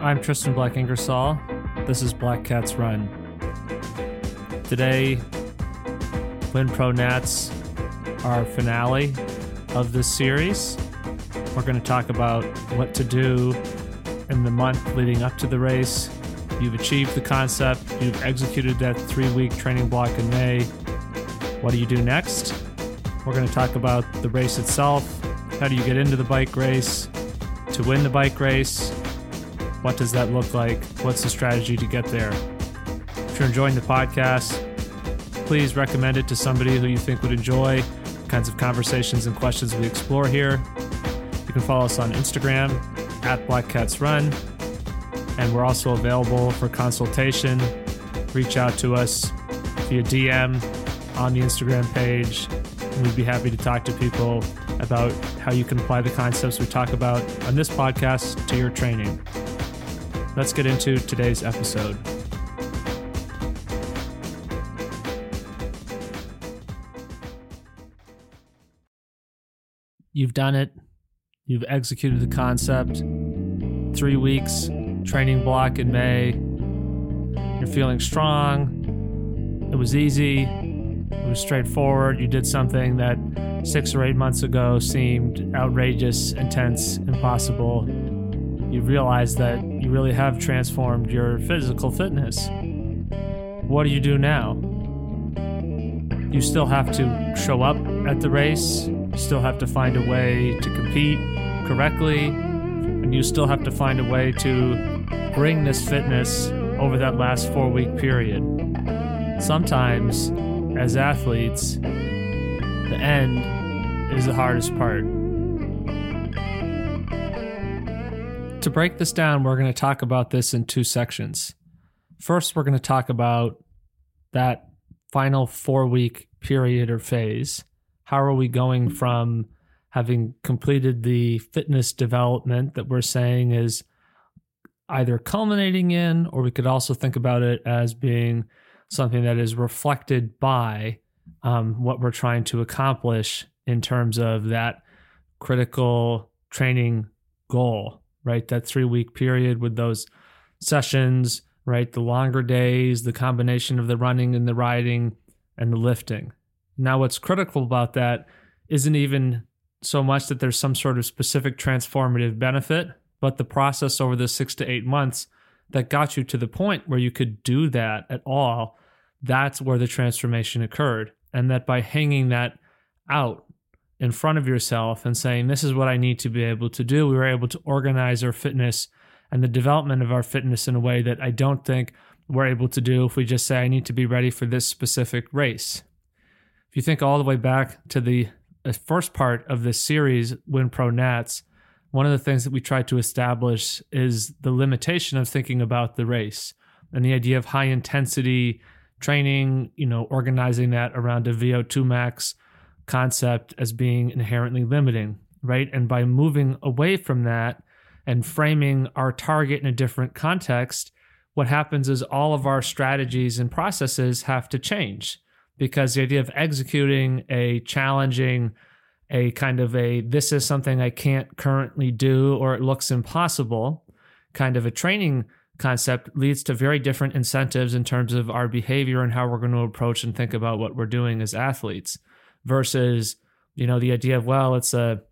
I'm Tristan Black Ingersoll. This is Black Cats Run. Today, Win Pro Nats, our finale of this series. We're going to talk about what to do in the month leading up to the race. You've achieved the concept, you've executed that three week training block in May. What do you do next? We're going to talk about the race itself. How do you get into the bike race? To win the bike race, what does that look like? What's the strategy to get there? If you're enjoying the podcast, please recommend it to somebody who you think would enjoy the kinds of conversations and questions we explore here. You can follow us on Instagram at Black Cats Run, and we're also available for consultation. Reach out to us via DM on the Instagram page, and we'd be happy to talk to people about how you can apply the concepts we talk about on this podcast to your training. Let's get into today's episode. You've done it. You've executed the concept. Three weeks, training block in May. You're feeling strong. It was easy. It was straightforward. You did something that six or eight months ago seemed outrageous, intense, impossible. You realize that you really have transformed your physical fitness. What do you do now? You still have to show up at the race, you still have to find a way to compete correctly, and you still have to find a way to bring this fitness over that last four week period. Sometimes, as athletes, the end is the hardest part. To break this down, we're going to talk about this in two sections. First, we're going to talk about that final four week period or phase. How are we going from having completed the fitness development that we're saying is either culminating in, or we could also think about it as being something that is reflected by um, what we're trying to accomplish in terms of that critical training goal right? That three week period with those sessions, right? The longer days, the combination of the running and the riding and the lifting. Now, what's critical about that isn't even so much that there's some sort of specific transformative benefit, but the process over the six to eight months that got you to the point where you could do that at all. That's where the transformation occurred. And that by hanging that out in front of yourself and saying, This is what I need to be able to do. We were able to organize our fitness and the development of our fitness in a way that I don't think we're able to do if we just say, I need to be ready for this specific race. If you think all the way back to the uh, first part of this series, Win Pro Nats, one of the things that we try to establish is the limitation of thinking about the race and the idea of high intensity training, you know, organizing that around a VO2 max concept as being inherently limiting, right? And by moving away from that and framing our target in a different context, what happens is all of our strategies and processes have to change because the idea of executing a challenging, a kind of a this is something I can't currently do or it looks impossible kind of a training concept leads to very different incentives in terms of our behavior and how we're going to approach and think about what we're doing as athletes versus you know the idea of well it's a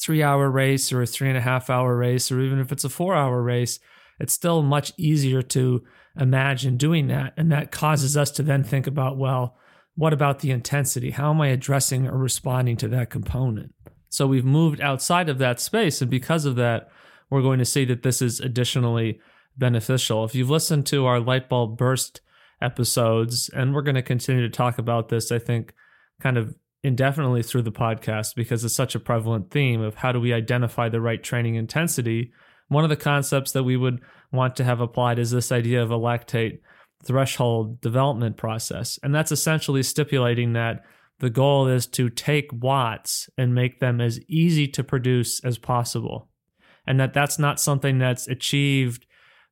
three hour race or a three and a half hour race or even if it's a four hour race it's still much easier to imagine doing that. And that causes us to then think about well what about the intensity? How am i addressing or responding to that component? So we've moved outside of that space and because of that we're going to see that this is additionally beneficial. If you've listened to our light bulb burst episodes and we're going to continue to talk about this i think kind of indefinitely through the podcast because it's such a prevalent theme of how do we identify the right training intensity. One of the concepts that we would want to have applied is this idea of a lactate threshold development process. And that's essentially stipulating that the goal is to take watts and make them as easy to produce as possible. And that that's not something that's achieved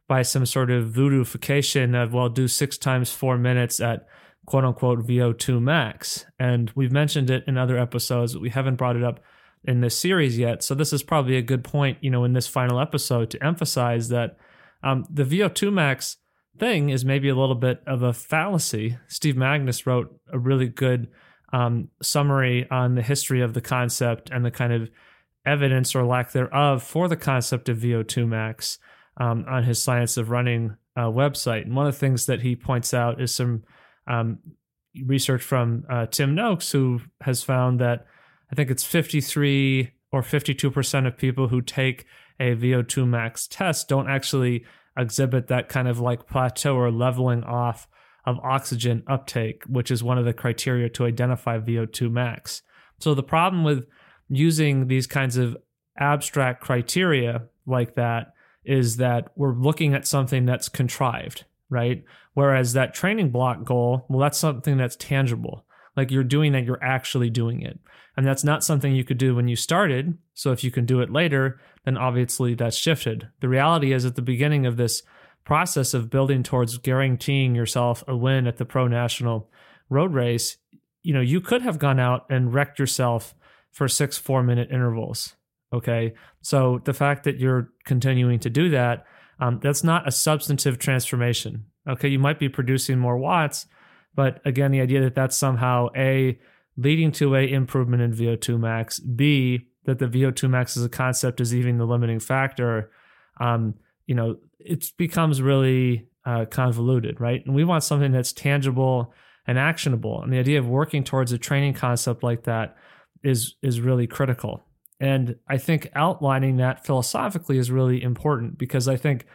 by some sort of voodooification of, well, do six times four minutes at quote unquote VO2 max. And we've mentioned it in other episodes, but we haven't brought it up in this series yet. So this is probably a good point, you know, in this final episode to emphasize that um, the VO2 max thing is maybe a little bit of a fallacy. Steve Magness wrote a really good um, summary on the history of the concept and the kind of evidence or lack thereof for the concept of VO2 max um, on his Science of Running uh, website. And one of the things that he points out is some um, research from uh, Tim Noakes, who has found that I think it's 53 or 52% of people who take a VO2 max test don't actually exhibit that kind of like plateau or leveling off of oxygen uptake, which is one of the criteria to identify VO2 max. So the problem with using these kinds of abstract criteria like that is that we're looking at something that's contrived, right? Whereas that training block goal, well, that's something that's tangible. Like you're doing that, you're actually doing it. And that's not something you could do when you started. So if you can do it later, then obviously that's shifted. The reality is at the beginning of this process of building towards guaranteeing yourself a win at the pro national road race, you know, you could have gone out and wrecked yourself for six four minute intervals. Okay. So the fact that you're continuing to do that, um, that's not a substantive transformation. Okay. You might be producing more watts, but again, the idea that that's somehow A, leading to a improvement in VO2 max, B, that the VO2 max as a concept is even the limiting factor, um, you know, it becomes really uh, convoluted, right? And we want something that's tangible and actionable. And the idea of working towards a training concept like that is is really critical. And I think outlining that philosophically is really important because I think,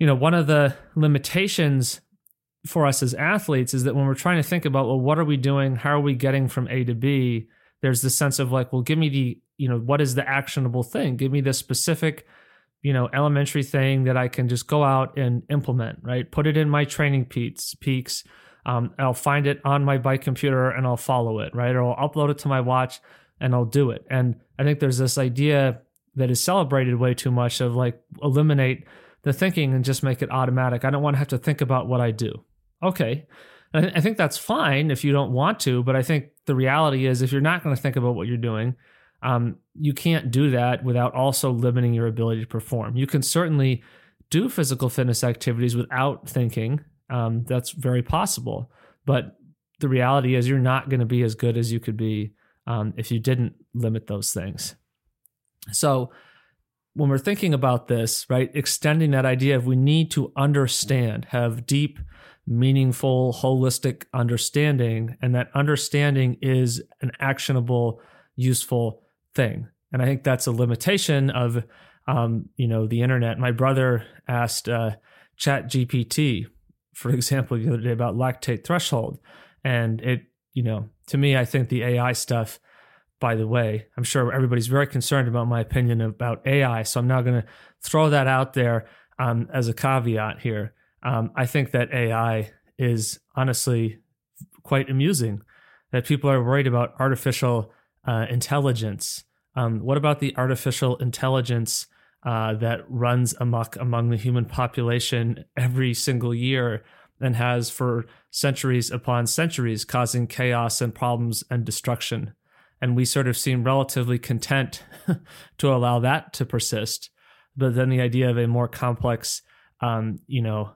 you know, one of the limitations for us as athletes is that when we're trying to think about, well, what are we doing? How are we getting from A to B? There's this sense of like, well, give me the, you know, what is the actionable thing? Give me the specific, you know, elementary thing that I can just go out and implement, right? Put it in my training peaks, peaks. Um, I'll find it on my bike computer and I'll follow it, right? Or I'll upload it to my watch and I'll do it. And I think there's this idea that is celebrated way too much of like eliminate the thinking and just make it automatic. I don't want to have to think about what I do. Okay. I think that's fine if you don't want to, but I think the reality is if you're not going to think about what you're doing, um, you can't do that without also limiting your ability to perform. You can certainly do physical fitness activities without thinking. Um, that's very possible. But the reality is you're not going to be as good as you could be um, if you didn't limit those things. So, when we're thinking about this, right, extending that idea of we need to understand, have deep, meaningful, holistic understanding, and that understanding is an actionable, useful thing. And I think that's a limitation of, um, you know, the internet. My brother asked uh, Chat GPT, for example, the other day about lactate threshold, and it, you know, to me, I think the AI stuff, by the way, I'm sure everybody's very concerned about my opinion about AI. So I'm now going to throw that out there um, as a caveat here. Um, I think that AI is honestly quite amusing, that people are worried about artificial uh, intelligence. Um, what about the artificial intelligence uh, that runs amok among the human population every single year and has for centuries upon centuries, causing chaos and problems and destruction. And we sort of seem relatively content to allow that to persist. But then the idea of a more complex, um, you know,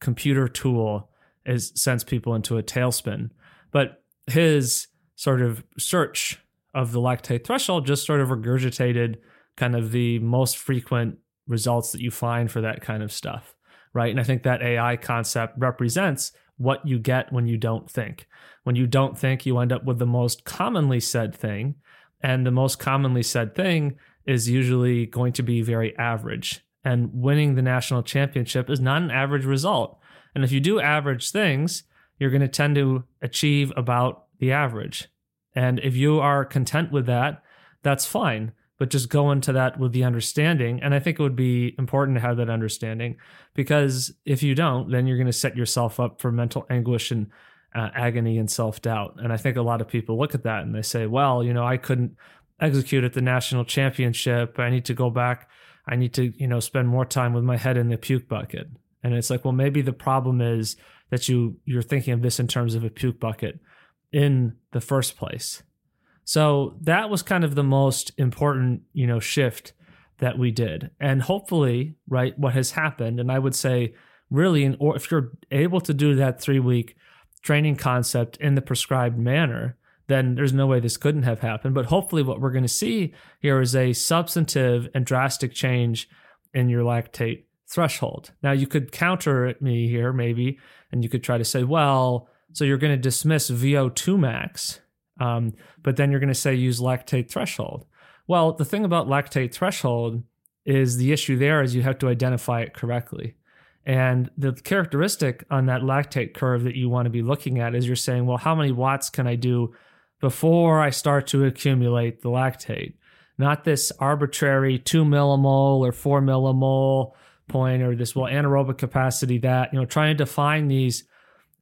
computer tool is sends people into a tailspin. But his sort of search of the lactate threshold just sort of regurgitated kind of the most frequent results that you find for that kind of stuff right? And I think that AI concept represents what you get when you don't think. When you don't think, you end up with the most commonly said thing. And the most commonly said thing is usually going to be very average. And winning the national championship is not an average result. And if you do average things, you're going to tend to achieve about the average. And if you are content with that, that's fine but just go into that with the understanding. And I think it would be important to have that understanding because if you don't, then you're going to set yourself up for mental anguish and uh, agony and self doubt. And I think a lot of people look at that and they say, well, you know, I couldn't execute at the national championship. I need to go back. I need to, you know, spend more time with my head in the puke bucket. And it's like, well, maybe the problem is that you you're thinking of this in terms of a puke bucket in the first place. So that was kind of the most important, you know, shift that we did. And hopefully, right, what has happened, and I would say really in or if you're able to do that 3 week training concept in the prescribed manner, then there's no way this couldn't have happened. But hopefully, what we're going to see here is a substantive and drastic change in your lactate threshold. Now, you could counter me here, maybe, and you could try to say, well, so you're going to dismiss VO2 max, um, but then you're going to say use lactate threshold. Well, the thing about lactate threshold is the issue there is you have to identify it correctly. And the characteristic on that lactate curve that you want to be looking at is you're saying, well, how many watts can I do before I start to accumulate the lactate? Not this arbitrary two millimole or four millimole point or this well anaerobic capacity that, you know, trying to define these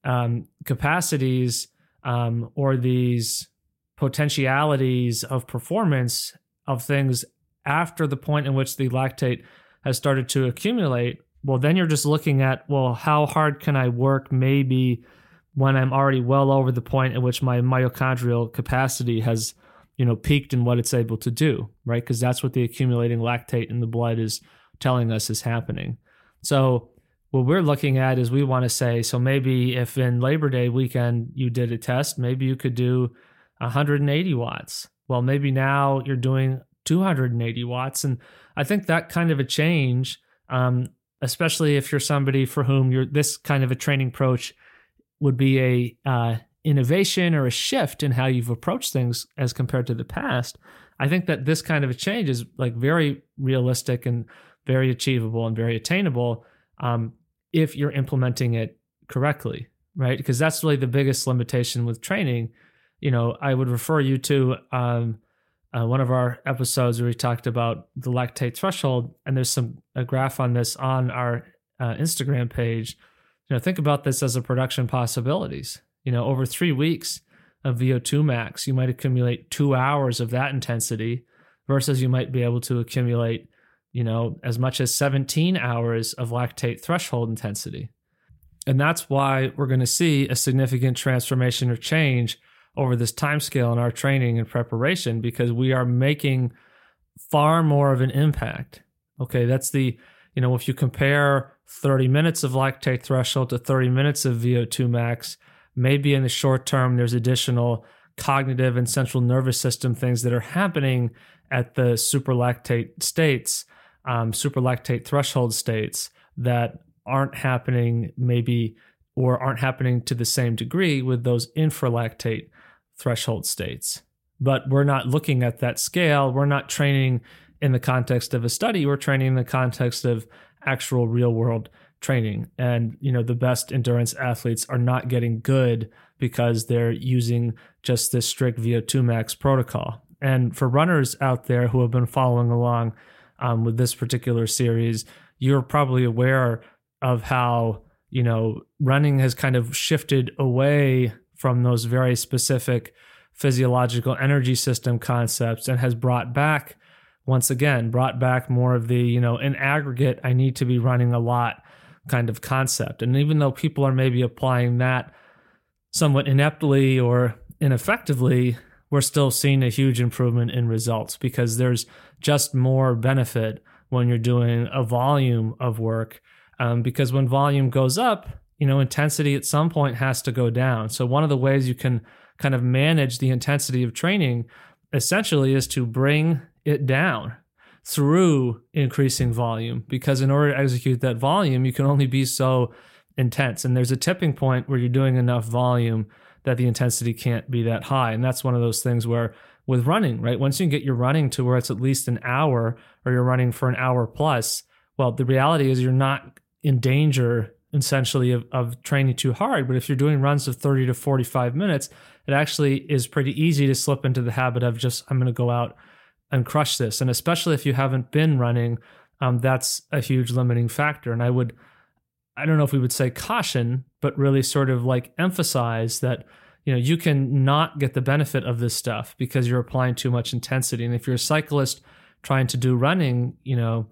um, capacities um, or these potentialities of performance of things after the point in which the lactate has started to accumulate, well, then you're just looking at, well, how hard can I work maybe when I'm already well over the point at which my mitochondrial capacity has, you know, peaked in what it's able to do, right? Because that's what the accumulating lactate in the blood is telling us is happening. So what we're looking at is we want to say, so maybe if in Labor Day weekend you did a test, maybe you could do 180 watts. Well, maybe now you're doing 280 watts. And I think that kind of a change, um, especially if you're somebody for whom you're this kind of a training approach would be a uh, innovation or a shift in how you've approached things as compared to the past. I think that this kind of a change is like very realistic and very achievable and very attainable um, if you're implementing it correctly, right? Because that's really the biggest limitation with training. You know, I would refer you to um, uh, one of our episodes where we talked about the lactate threshold, and there's some a graph on this on our uh, Instagram page. You know, think about this as a production possibilities. You know, over three weeks of VO2 max, you might accumulate two hours of that intensity versus you might be able to accumulate you know, as much as 17 hours of lactate threshold intensity. And that's why we're going to see a significant transformation or change over this time scale in our training and preparation because we are making far more of an impact. Okay, that's the, you know, if you compare 30 minutes of lactate threshold to 30 minutes of VO2 max, maybe in the short term there's additional cognitive and central nervous system things that are happening at the superlactate states um, superlactate threshold states that aren't happening maybe or aren't happening to the same degree with those infralactate threshold states. But we're not looking at that scale. We're not training in the context of a study. We're training in the context of actual real world training. And, you know, the best endurance athletes are not getting good because they're using just this strict VO2 max protocol. And for runners out there who have been following along, um, with this particular series, you're probably aware of how you know running has kind of shifted away from those very specific physiological energy system concepts and has brought back once again brought back more of the you know in aggregate i need to be running a lot kind of concept. And even though people are maybe applying that somewhat ineptly or ineffectively we're still seeing a huge improvement in results because there's just more benefit when you're doing a volume of work. Um, because when volume goes up, you know, intensity at some point has to go down. So one of the ways you can kind of manage the intensity of training essentially is to bring it down through increasing volume because in order to execute that volume you can only be so intense and there's a tipping point where you're doing enough volume that the intensity can't be that high. And that's one of those things where with running, right? Once you get your running to where it's at least an hour or you're running for an hour plus, well, the reality is you're not in danger essentially of, of training too hard. But if you're doing runs of 30 to 45 minutes, it actually is pretty easy to slip into the habit of just, I'm going to go out and crush this. And especially if you haven't been running, um, that's a huge limiting factor. And I would I don't know if we would say caution, but really sort of like emphasize that you know you can not get the benefit of this stuff because you're applying too much intensity. And if you're a cyclist trying to do running, you know,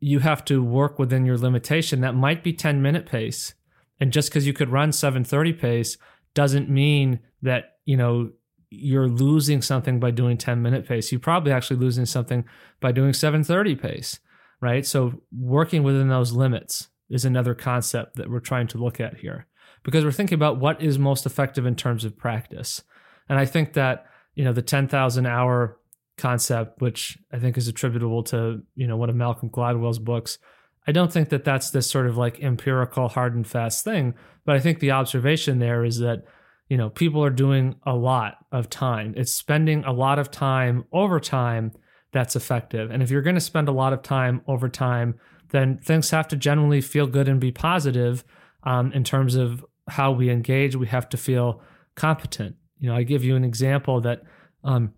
you have to work within your limitation. That might be 10 minute pace. And just because you could run 730 pace doesn't mean that, you know, you're losing something by doing 10 minute pace. You're probably actually losing something by doing 730 pace, right? So working within those limits is another concept that we're trying to look at here because we're thinking about what is most effective in terms of practice. And I think that, you know, the 10,000 hour concept, which I think is attributable to, you know, one of Malcolm Gladwell's books, I don't think that that's this sort of like empirical hard and fast thing, but I think the observation there is that you know people are doing a lot of time. It's spending a lot of time over time that's effective. And if you're going to spend a lot of time over time, then things have to generally feel good and be positive um, in terms of how we engage. We have to feel competent. You know, I give you an example that um,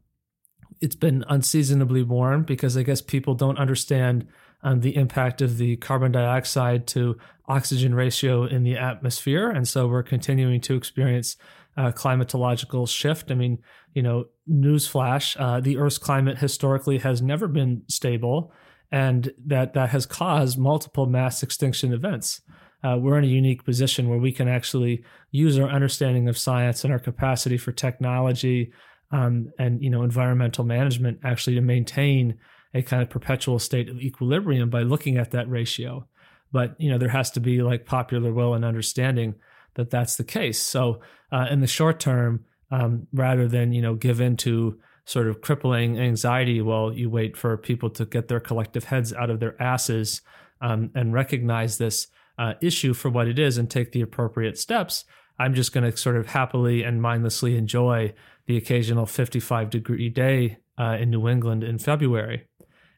it's been unseasonably warm because I guess people don't understand um, the impact of the carbon dioxide to oxygen ratio in the atmosphere. And so we're continuing to experience uh, climatological shift. I mean, you know, newsflash, uh, the Earth's climate historically has never been stable, and that, that has caused multiple mass extinction events. Uh, we're in a unique position where we can actually use our understanding of science and our capacity for technology um, and you know environmental management actually to maintain a kind of perpetual state of equilibrium by looking at that ratio. But you know there has to be like popular will and understanding that that's the case. So uh, in the short term, um, rather than you know give in to sort of crippling anxiety while you wait for people to get their collective heads out of their asses um, and recognize this uh, issue for what it is and take the appropriate steps. I'm just going to sort of happily and mindlessly enjoy the occasional 55 degree day uh, in New England in February.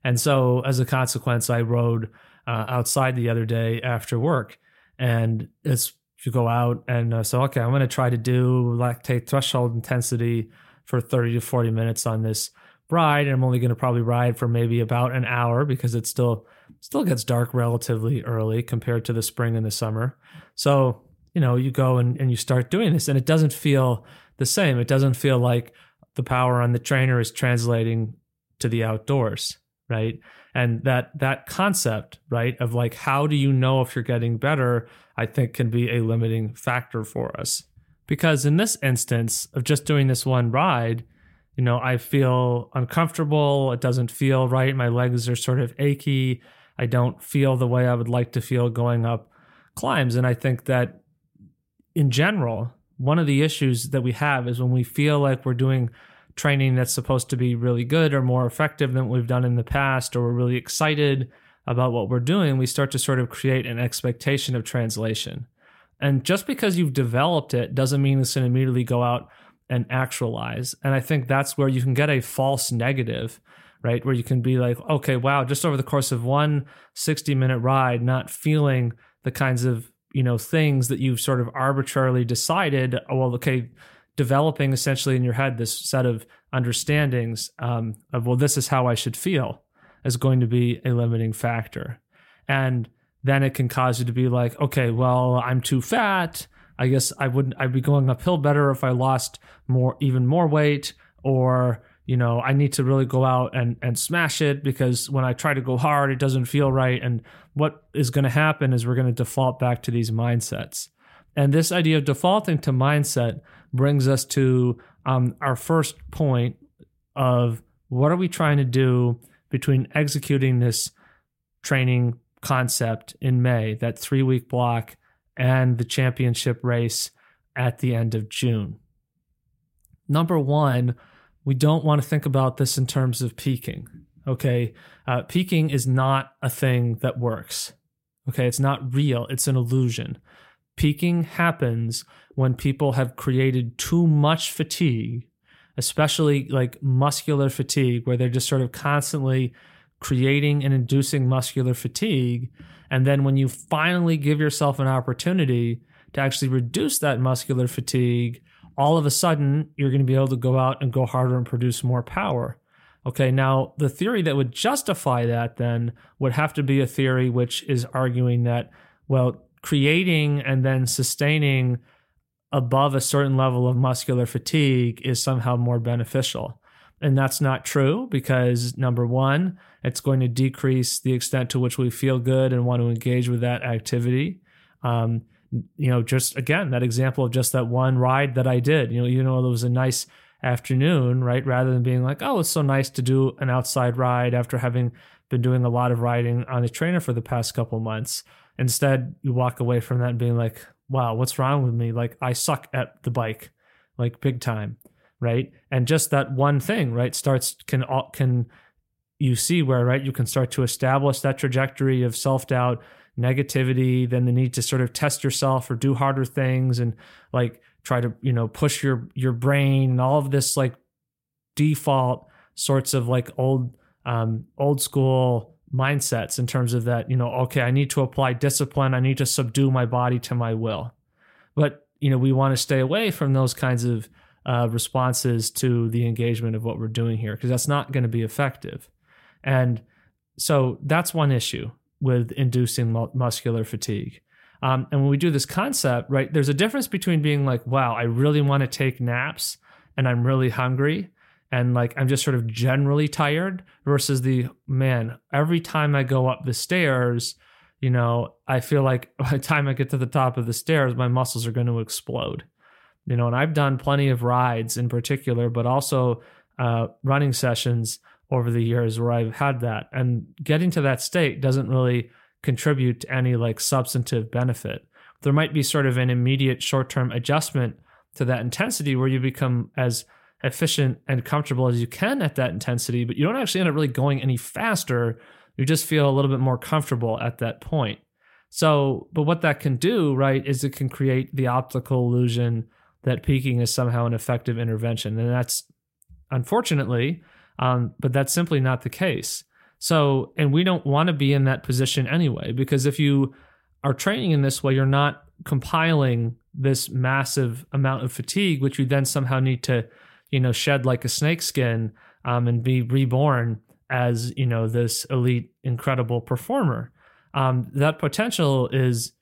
And so, as a consequence, I rode uh, outside the other day after work. And it's you go out and uh, so, okay, I'm going to try to do lactate threshold intensity for 30 to 40 minutes on this ride. And I'm only going to probably ride for maybe about an hour because it still still gets dark relatively early compared to the spring and the summer. So, you know, you go and, and you start doing this and it doesn't feel the same. It doesn't feel like the power on the trainer is translating to the outdoors right and that that concept right of like how do you know if you're getting better i think can be a limiting factor for us because in this instance of just doing this one ride you know i feel uncomfortable. It doesn't feel right. My legs are sort of achy. I don't feel the way i would like to feel going up climbs. And i think that in general one of the issues that we have is when we feel like we're doing training that's supposed to be really good or more effective than we've done in the past, or we're really excited about what we're doing, we start to sort of create an expectation of translation. And just because you've developed it doesn't mean it's going to immediately go out and actualize. And I think that's where you can get a false negative, right? Where you can be like, okay, wow, just over the course of one 60 minute ride, not feeling the kinds of, you know, things that you've sort of arbitrarily decided, oh, well, okay, developing essentially in your head this set of understandings um, of well this is how i should feel is going to be a limiting factor and then it can cause you to be like okay well i'm too fat. I guess i wouldn't i'd be going uphill better if i lost more even more weight or you know i need to really go out and and smash it because when i try to go hard it doesn't feel right. And what is going to happen is we're going to default back to these mindsets. And this idea of defaulting to mindset brings us to um, our first point of what are we trying to do between executing this training concept in May, that three week block, and the championship race at the end of June. Number one, we don't want to think about this in terms of peaking. Okay. Uh, peaking is not a thing that works. Okay. It's not real, it's an illusion. Peaking happens when people have created too much fatigue, especially like muscular fatigue, where they're just sort of constantly creating and inducing muscular fatigue. And then when you finally give yourself an opportunity to actually reduce that muscular fatigue, all of a sudden you're going to be able to go out and go harder and produce more power. Okay, now the theory that would justify that then would have to be a theory which is arguing that, well, creating and then sustaining above a certain level of muscular fatigue is somehow more beneficial. And that's not true because number one, it's going to decrease the extent to which we feel good and want to engage with that activity. Um, you know, just again, that example of just that one ride that I did, you know, you know, it was a nice afternoon, right? Rather than being like, oh, it's so nice to do an outside ride after having been doing a lot of riding on a trainer for the past couple months. Instead, you walk away from that being like, wow, what's wrong with me? Like, I suck at the bike, like big time, right? And just that one thing, right, starts can can you see where right you can start to establish that trajectory of self doubt, negativity, then the need to sort of test yourself or do harder things and like try to you know push your your brain and all of this like default sorts of like old um, old school mindsets in terms of that you know okay i need to apply discipline. I need to subdue my body to my will. But you know we want to stay away from those kinds of uh, responses to the engagement of what we're doing here because that's not going to be effective and so that's one issue with inducing mu- muscular fatigue um, and when we do this concept, right, there's a difference between being like, wow, I really want to take naps and I'm really hungry and like I'm just sort of generally tired versus the man, every time I go up the stairs, you know, I feel like by the time I get to the top of the stairs, my muscles are going to explode. You know, and I've done plenty of rides in particular, but also uh, running sessions over the years where I've had that. And getting to that state doesn't really contribute to any like substantive benefit. There might be sort of an immediate short term adjustment to that intensity where you become as efficient and comfortable as you can at that intensity, but you don't actually end up really going any faster. You just feel a little bit more comfortable at that point. So, but what that can do, right, is it can create the optical illusion that peaking is somehow an effective intervention. And that's unfortunately, um, but that's simply not the case. So, and we don't want to be in that position anyway, because if you are training in this way, you're not compiling this massive amount of fatigue, which you then somehow need to, you know, shed like a snake skin um, and be reborn as, you know, this elite, incredible performer. Um, that potential is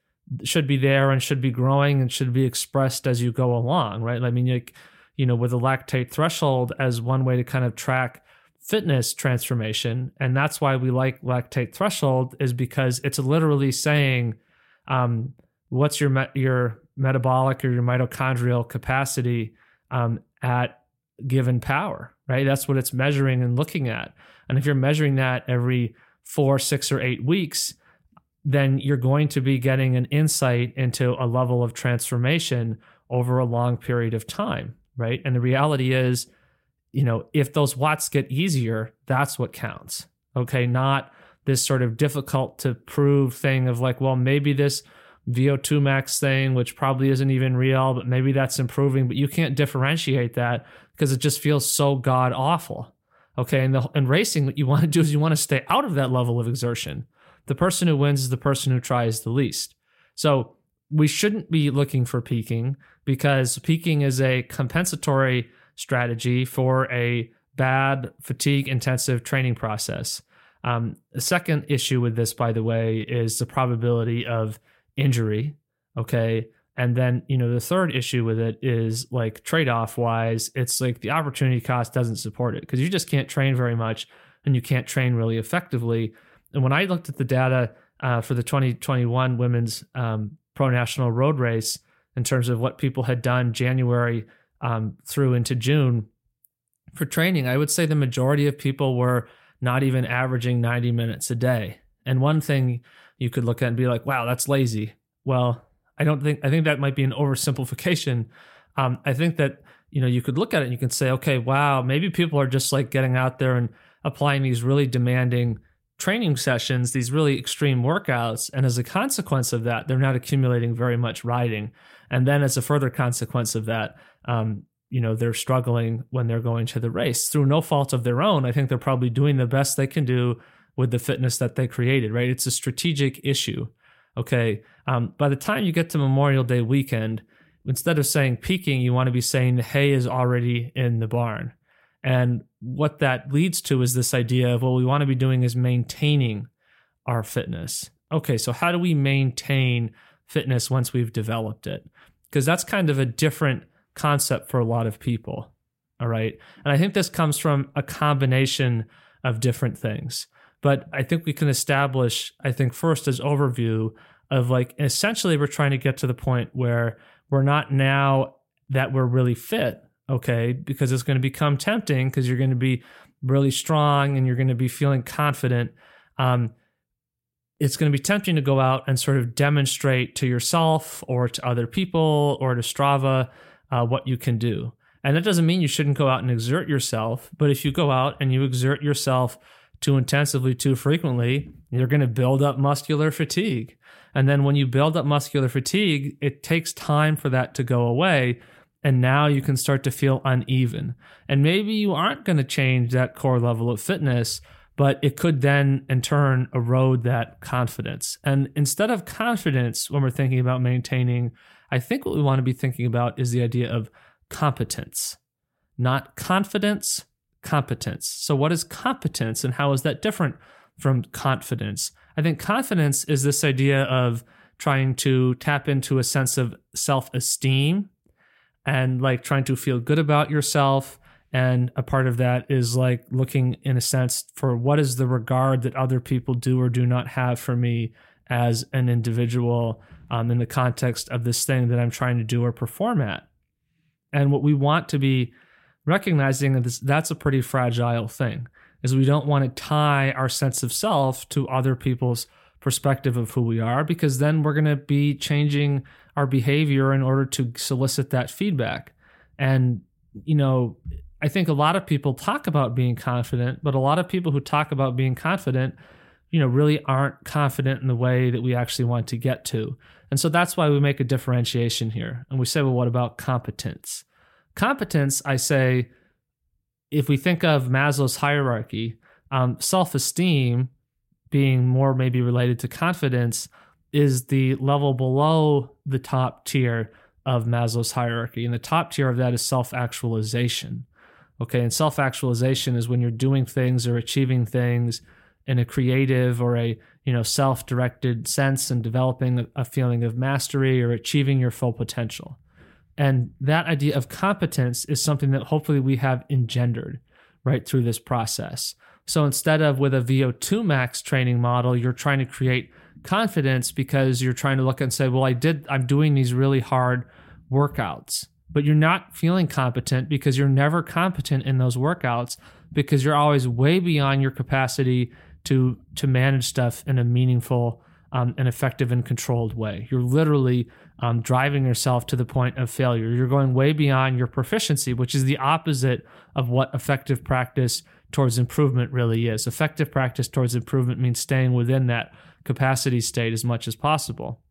should be there and should be growing and should be expressed as you go along, right? I mean, like, you know, with a lactate threshold as one way to kind of track fitness transformation. And that's why we like lactate threshold is because it's literally saying um, what's your me- your metabolic or your mitochondrial capacity um, at given power right? That's what it's measuring and looking at. And if you're measuring that every four six or eight weeks then you're going to be getting an insight into a level of transformation over a long period of time right? And the reality is you know, if those watts get easier, that's what counts. Okay. Not this sort of difficult to prove thing of like, well, maybe this VO2 max thing, which probably isn't even real, but maybe that's improving. But you can't differentiate that because it just feels so god awful. Okay. And the and racing, what you want to do is you want to stay out of that level of exertion. The person who wins is the person who tries the least. So we shouldn't be looking for peaking because peaking is a compensatory strategy for a bad fatigue intensive training process. Um, the second issue with this, by the way, is the probability of injury. Okay. And then, you know, the third issue with it is like trade off wise, it's like the opportunity cost doesn't support it because you just can't train very much and you can't train really effectively. And when I looked at the data uh, for the 2021 women's um, pro national road race in terms of what people had done January um, through into June for training, I would say the majority of people were not even averaging 90 minutes a day. And one thing you could look at and be like, wow, that's lazy. Well, I don't think, I think that might be an oversimplification. Um, I think that, you know, you could look at it and you can say, okay, wow, maybe people are just like getting out there and applying these really demanding training sessions, these really extreme workouts. And as a consequence of that, they're not accumulating very much riding. And then as a further consequence of that, um, you know they're struggling when they're going to the race through no fault of their own. I think they're probably doing the best they can do with the fitness that they created right? It's a strategic issue okay? Um, by the time you get to memorial day weekend instead of saying peaking you want to be saying hay is already in the barn. And what that leads to is this idea of what we want to be doing is maintaining our fitness. Okay so how do we maintain fitness once we've developed it? Because that's kind of a different concept for a lot of people. All right. And I think this comes from a combination of different things. But I think we can establish, I think, first as overview of like essentially we're trying to get to the point where we're not now that we're really fit. okay? Because it's going to become tempting because you're going to be really strong and you're going to be feeling confident. Um, it's going to be tempting to go out and sort of demonstrate to yourself or to other people or to Strava uh, what you can do. And that doesn't mean you shouldn't go out and exert yourself, but if you go out and you exert yourself too intensively, too frequently, you're going to build up muscular fatigue. And then when you build up muscular fatigue, it takes time for that to go away. And now you can start to feel uneven. And maybe you aren't going to change that core level of fitness, but it could then in turn erode that confidence. And instead of confidence, when we're thinking about maintaining, I think what we want to be thinking about is the idea of competence, not confidence, competence. So, what is competence and how is that different from confidence? I think confidence is this idea of trying to tap into a sense of self esteem and like trying to feel good about yourself. And a part of that is like looking, in a sense, for what is the regard that other people do or do not have for me as an individual um, in the context of this thing that I'm trying to do or perform at. And what we want to be recognizing that that's a pretty fragile thing is we don't want to tie our sense of self to other people's perspective of who we are because then we're going to be changing our behavior in order to solicit that feedback and you know i think a lot of people talk about being confident but a lot of people who talk about being confident you know really aren't confident in the way that we actually want to get to and so that's why we make a differentiation here and we say well what about competence Competence, I say, if we think of Maslow's hierarchy, um, self esteem being more maybe related to confidence is the level below the top tier of Maslow's hierarchy. And the top tier of that is self actualization. Okay. And self actualization is when you're doing things or achieving things in a creative or a you know self-directed sense and developing a feeling of mastery or achieving your full potential and that idea of competence is something that hopefully we have engendered right through this process. So instead of with a VO2 max training model, you're trying to create confidence because you're trying to look and say, well, I did, I'm doing these really hard workouts, but you're not feeling competent because you're never competent in those workouts because you're always way beyond your capacity to to manage stuff in a meaningful um, an effective and controlled way. You're literally um, driving yourself to the point of failure. You're going way beyond your proficiency, which is the opposite of what effective practice towards improvement really is. Effective practice towards improvement means staying within that capacity state as much as possible.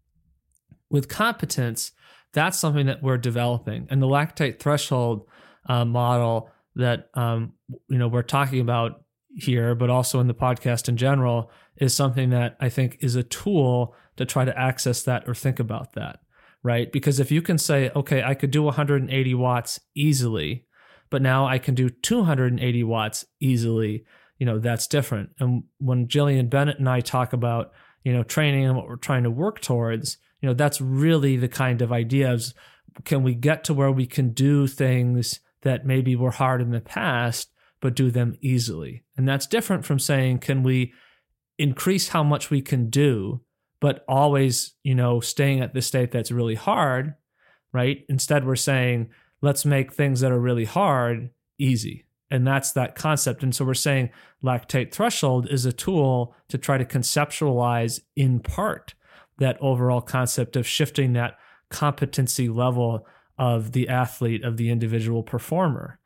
With competence, that's something that we're developing. And the lactate threshold uh, model that um, you know we're talking about here, but also in the podcast in general, is something that I think is a tool to try to access that or think about that, right? Because if you can say, okay, I could do 180 watts easily, but now I can do 280 watts easily, you know, that's different. And when Jillian Bennett and I talk about, you know, training and what we're trying to work towards, you know, that's really the kind of ideas. Can we get to where we can do things that maybe were hard in the past, but do them easily? And that's different from saying, can we increase how much we can do, but always, you know, staying at the state that's really hard, right? Instead, we're saying, let's make things that are really hard easy. And that's that concept. And so we're saying lactate threshold is a tool to try to conceptualize in part that overall concept of shifting that competency level of the athlete, of the individual performer.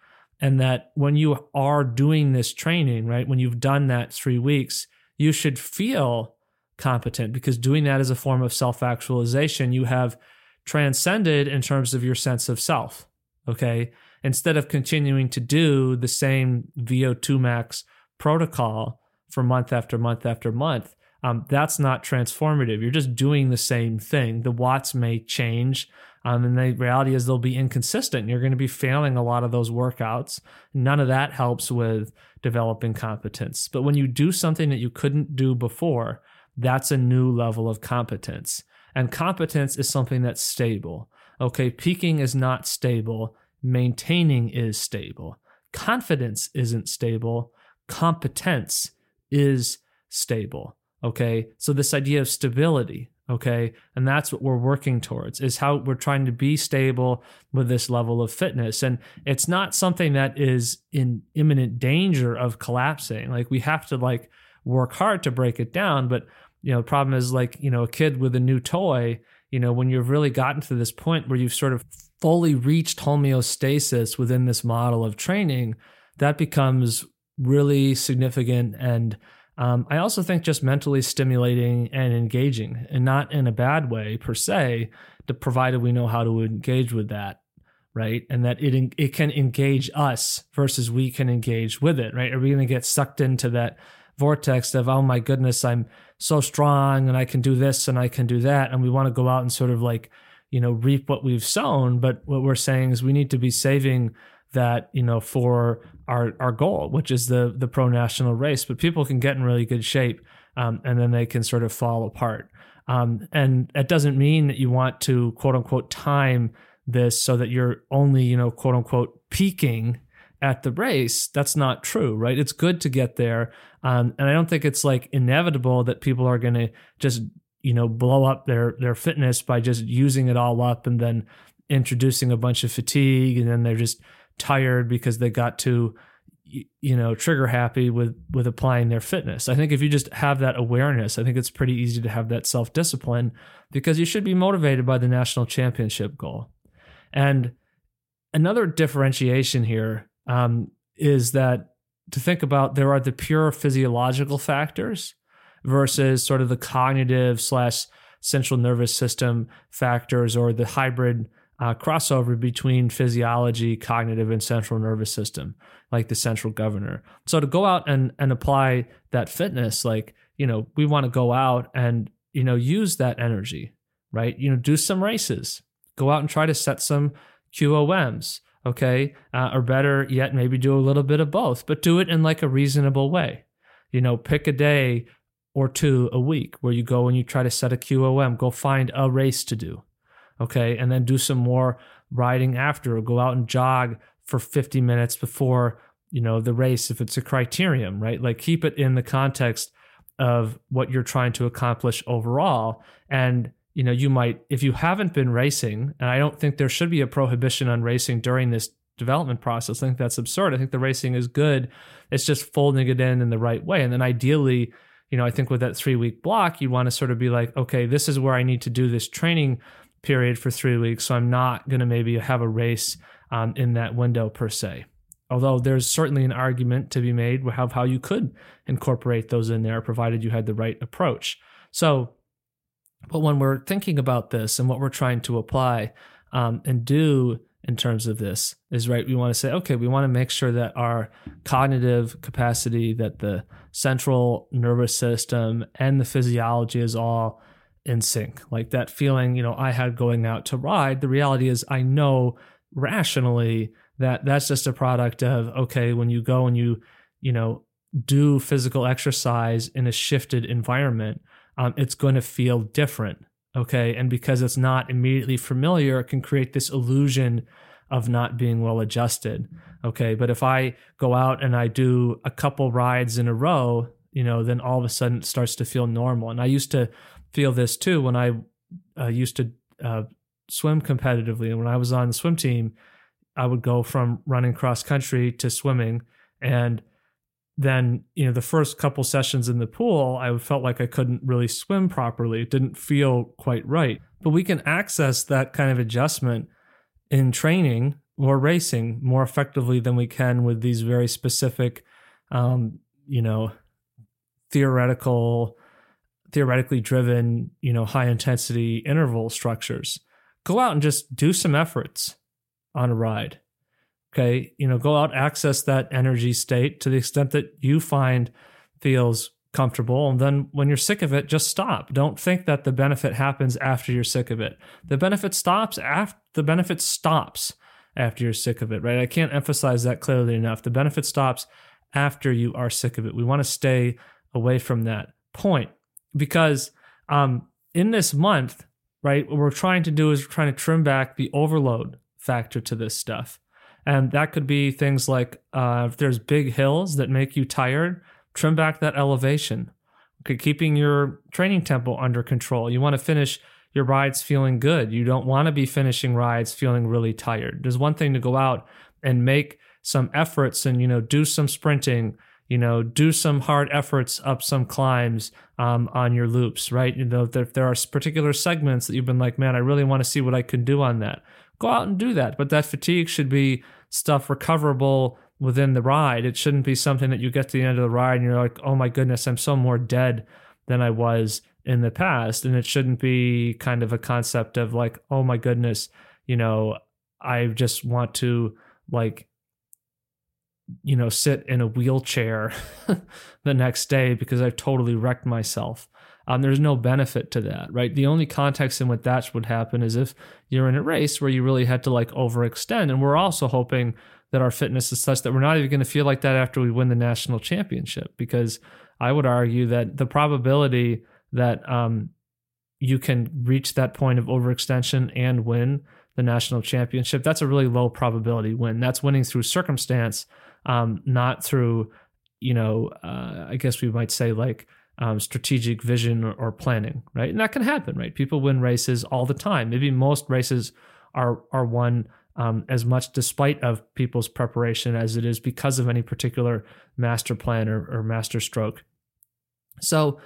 And that when you are doing this training, right, when you've done that three weeks, you should feel competent because doing that is a form of self actualization. You have transcended in terms of your sense of self. Okay. Instead of continuing to do the same VO2 max protocol for month after month after month, um, that's not transformative. You're just doing the same thing. The watts may change. Um, and the reality is they'll be inconsistent. You're going to be failing a lot of those workouts. None of that helps with developing competence. But when you do something that you couldn't do before, that's a new level of competence. And competence is something that's stable. Okay, peaking is not stable, maintaining is stable. Confidence isn't stable, competence is stable. Okay, so this idea of stability, okay? And that's what we're working towards is how we're trying to be stable with this level of fitness. And it's not something that is in imminent danger of collapsing. Like we have to like work hard to break it down. But you know the problem is like you know a kid with a new toy you know when you've really gotten to this point where you've sort of fully reached homeostasis within this model of training that becomes really significant and um, I also think just mentally stimulating and engaging, and not in a bad way per se, to provided we know how to engage with that, right? And that it it can engage us versus we can engage with it, right? Are we going to get sucked into that vortex of oh my goodness, I'm so strong and I can do this and I can do that, and we want to go out and sort of like you know reap what we've sown, but what we're saying is we need to be saving that you know for our our goal, which is the the pro national race. But people can get in really good shape, um, and then they can sort of fall apart. Um, and that doesn't mean that you want to quote unquote time this so that you're only you know quote unquote peaking at the race. That's not true, right? It's good to get there, um, and I don't think it's like inevitable that people are going to just you know blow up their their fitness by just using it all up and then introducing a bunch of fatigue and then they're just tired because they got too you know trigger happy with with applying their fitness. I think if you just have that awareness i think it's pretty easy to have that self-discipline because you should be motivated by the national championship goal. And another differentiation here um, is that to think about there are the pure physiological factors versus sort of the cognitive slash central nervous system factors or the hybrid uh, crossover between physiology, cognitive, and central nervous system, like the central governor. So to go out and and apply that fitness, like you know, we want to go out and you know use that energy, right? You know, do some races, go out and try to set some QOMs, okay, uh, or better yet, maybe do a little bit of both, but do it in like a reasonable way. You know, pick a day or two a week where you go and you try to set a QOM. Go find a race to do okay, and then do some more riding after, or go out and jog for 50 minutes before you know the race if it's a criterium, right? Like keep it in the context of what you're trying to accomplish overall, and you know you might if you haven't been racing, and I don't think there should be a prohibition on racing during this development process. I think that's absurd. I think the racing is good. It's just folding it in in the right way, and then ideally you know, I think with that three week block, you want to sort of be like, okay, this is where I need to do this training period for three weeks. So I'm not going to maybe have a race um, in that window per se. Although there's certainly an argument to be made of how you could incorporate those in there, provided you had the right approach. So, but when we're thinking about this and what we're trying to apply um, and do in terms of this is right, we want to say, okay, we want to make sure that our cognitive capacity, that the central nervous system and the physiology is all in sync. Like that feeling, you know, I had going out to ride. The reality is, I know rationally that that's just a product of, okay, when you go and you, you know, do physical exercise in a shifted environment, um, it's going to feel different. Okay. And because it's not immediately familiar, it can create this illusion of not being well adjusted. Okay. But if I go out and I do a couple rides in a row, you know, then all of a sudden it starts to feel normal. And I used to feel this too when I uh, used to uh, swim competitively. And when I was on the swim team, I would go from running cross country to swimming. And then, you know, the first couple sessions in the pool, I felt like I couldn't really swim properly. It didn't feel quite right. But we can access that kind of adjustment in training or racing more effectively than we can with these very specific, um, you know, theoretical theoretically driven, you know, high intensity interval structures. Go out and just do some efforts on a ride. Okay. You know, go out, access that energy state to the extent that you find feels comfortable. And then when you're sick of it, just stop. Don't think that the benefit happens after you're sick of it. The benefit stops after the benefit stops after you're sick of it, right? I can't emphasize that clearly enough. The benefit stops after you are sick of it. We want to stay away from that point because um, in this month, right, what we're trying to do is we're trying to trim back the overload factor to this stuff. And that could be things like uh, if there's big hills that make you tired, trim back that elevation. Okay, keeping your training tempo under control. You want to finish your rides feeling good. You don't want to be finishing rides feeling really tired. There's one thing to go out and make some efforts and you know do some sprinting you know do some hard efforts up some climbs um, on your loops right? You know if there are particular segments that you've been like man i really want to see what i can do on that. Go out and do that but that fatigue should be stuff recoverable within the ride. It shouldn't be something that you get to the end of the ride and you're like oh my goodness i'm so more dead than i was in the past. And it shouldn't be kind of a concept of like oh my goodness you know i just want to like you know, sit in a wheelchair the next day because I've totally wrecked myself. Um, there's no benefit to that, right? The only context in which that would happen is if you're in a race where you really had to like overextend. And we're also hoping that our fitness is such that we're not even going to feel like that after we win the national championship. Because I would argue that the probability that um, you can reach that point of overextension and win the national championship, that's a really low probability win. That's winning through circumstance um, not through, you know, uh, I guess we might say like um, strategic vision or, or, planning, right? And that can happen, right? People win races all the time. Maybe most races are are won um, as much despite of people's preparation as it is because of any particular master plan or, or master stroke. So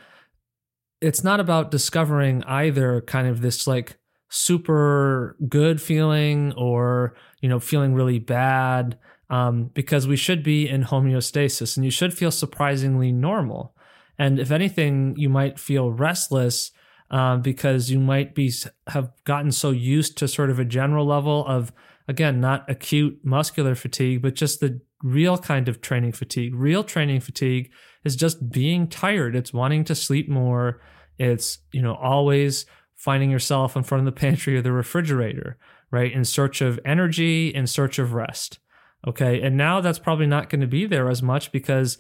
it's not about discovering either kind of this like super good feeling or you know feeling really bad um, because we should be in homeostasis and you should feel surprisingly normal. And if anything, you might feel restless um, because you might be have gotten so used to sort of a general level of again not acute muscular fatigue, but just the real kind of training fatigue. Real training fatigue is just being tired. It's wanting to sleep more. It's you know always finding yourself in front of the pantry or the refrigerator, right, in search of energy, in search of rest. Okay. And now that's probably not going to be there as much because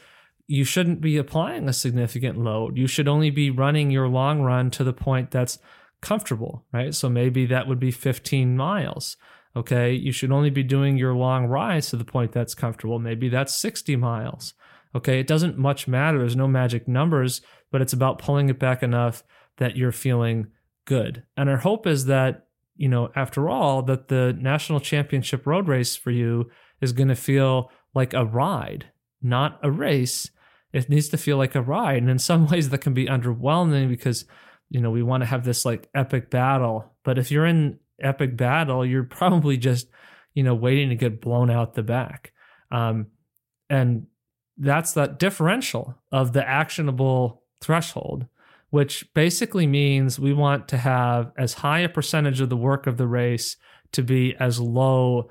you shouldn't be applying a significant load. You should only be running your long run to the point that's comfortable, right? So maybe that would be 15 miles. Okay. You should only be doing your long rides to the point that's comfortable. Maybe that's 60 miles. Okay. It doesn't much matter. There's no magic numbers, but it's about pulling it back enough that you're feeling good. And our hope is that, you know, after all, that the national championship road race for you is going to feel like a ride, not a race. It needs to feel like a ride. And in some ways, that can be underwhelming because, you know, we want to have this like epic battle. But if you're in epic battle, you're probably just, you know, waiting to get blown out the back. Um, and that's that differential of the actionable threshold, which basically means we want to have as high a percentage of the work of the race to be as low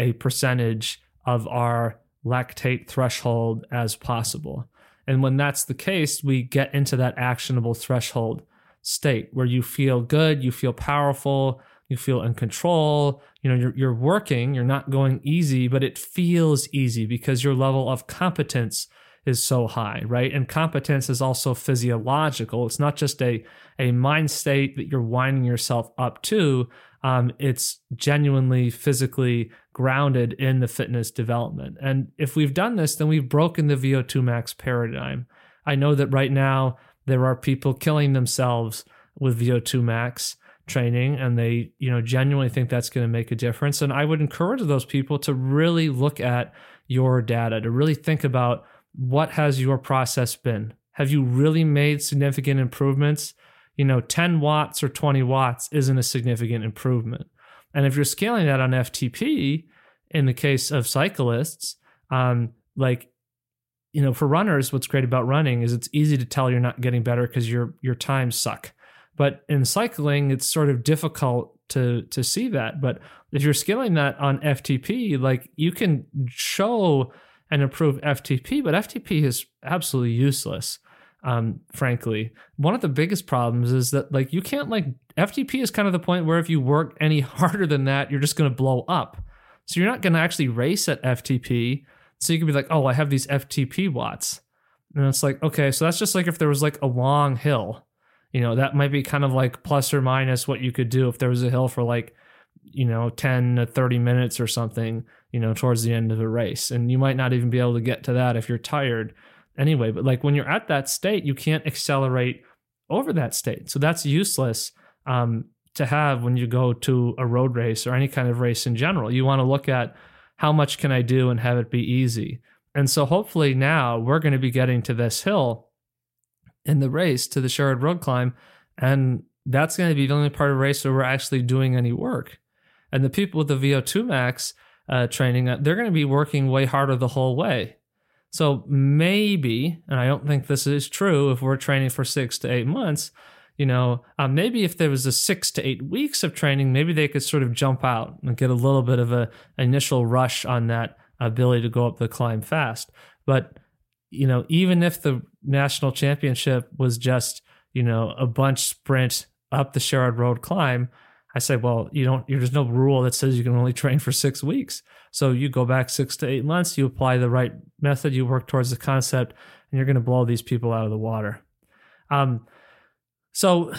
a percentage of our lactate threshold as possible. And when that's the case, we get into that actionable threshold state where you feel good, you feel powerful, you feel in control. You know, you're, you're working, you're not going easy, but it feels easy because your level of competence is so high, right? And competence is also physiological. It's not just a, a mind state that you're winding yourself up to. Um, it's genuinely physically grounded in the fitness development. And if we've done this, then we've broken the VO2 max paradigm. I know that right now there are people killing themselves with VO2 max training and they, you know, genuinely think that's going to make a difference. And I would encourage those people to really look at your data, to really think about what has your process been? Have you really made significant improvements? You know, 10 watts or 20 watts isn't a significant improvement. And if you're scaling that on FTP, in the case of cyclists, um, like you know, for runners, what's great about running is it's easy to tell you're not getting better because your your times suck. But in cycling, it's sort of difficult to to see that. But if you're scaling that on FTP, like you can show and improve FTP, but FTP is absolutely useless. Um, frankly, one of the biggest problems is that like you can't like FTP is kind of the point where if you work any harder than that, you're just going to blow up. So you're not going to actually race at FTP. So you can be like, oh, I have these FTP watts. And it's like, okay, so that's just like if there was like a long hill, you know, that might be kind of like plus or minus what you could do if there was a hill for like, you know, 10 to 30 minutes or something, you know, towards the end of a race. And you might not even be able to get to that if you're tired. Anyway. But like when you're at that state, you can't accelerate over that state. So that's useless um, to have when you go to a road race or any kind of race in general. You want to look at how much can I do and have it be easy. And so hopefully now we're going to be getting to this hill in the race to the Sherrod Road climb. And that's going to be the only part of the race where we're actually doing any work. And the people with the VO2 max uh, training, uh, they're going to be working way harder the whole way. So maybe, and I don't think this is true if we're training for six to eight months, you know, uh, maybe if there was a six to eight weeks of training, maybe they could sort of jump out and get a little bit of a initial rush on that ability to go up the climb fast. But you know, even if the national championship was just you know a bunch sprint up the Sherrod Road climb, I say, well, you don't. There's no rule that says you can only train for six weeks. So you go back six to eight months, you apply the right method, you work towards the concept, and you're going to blow these people out of the water. Um, so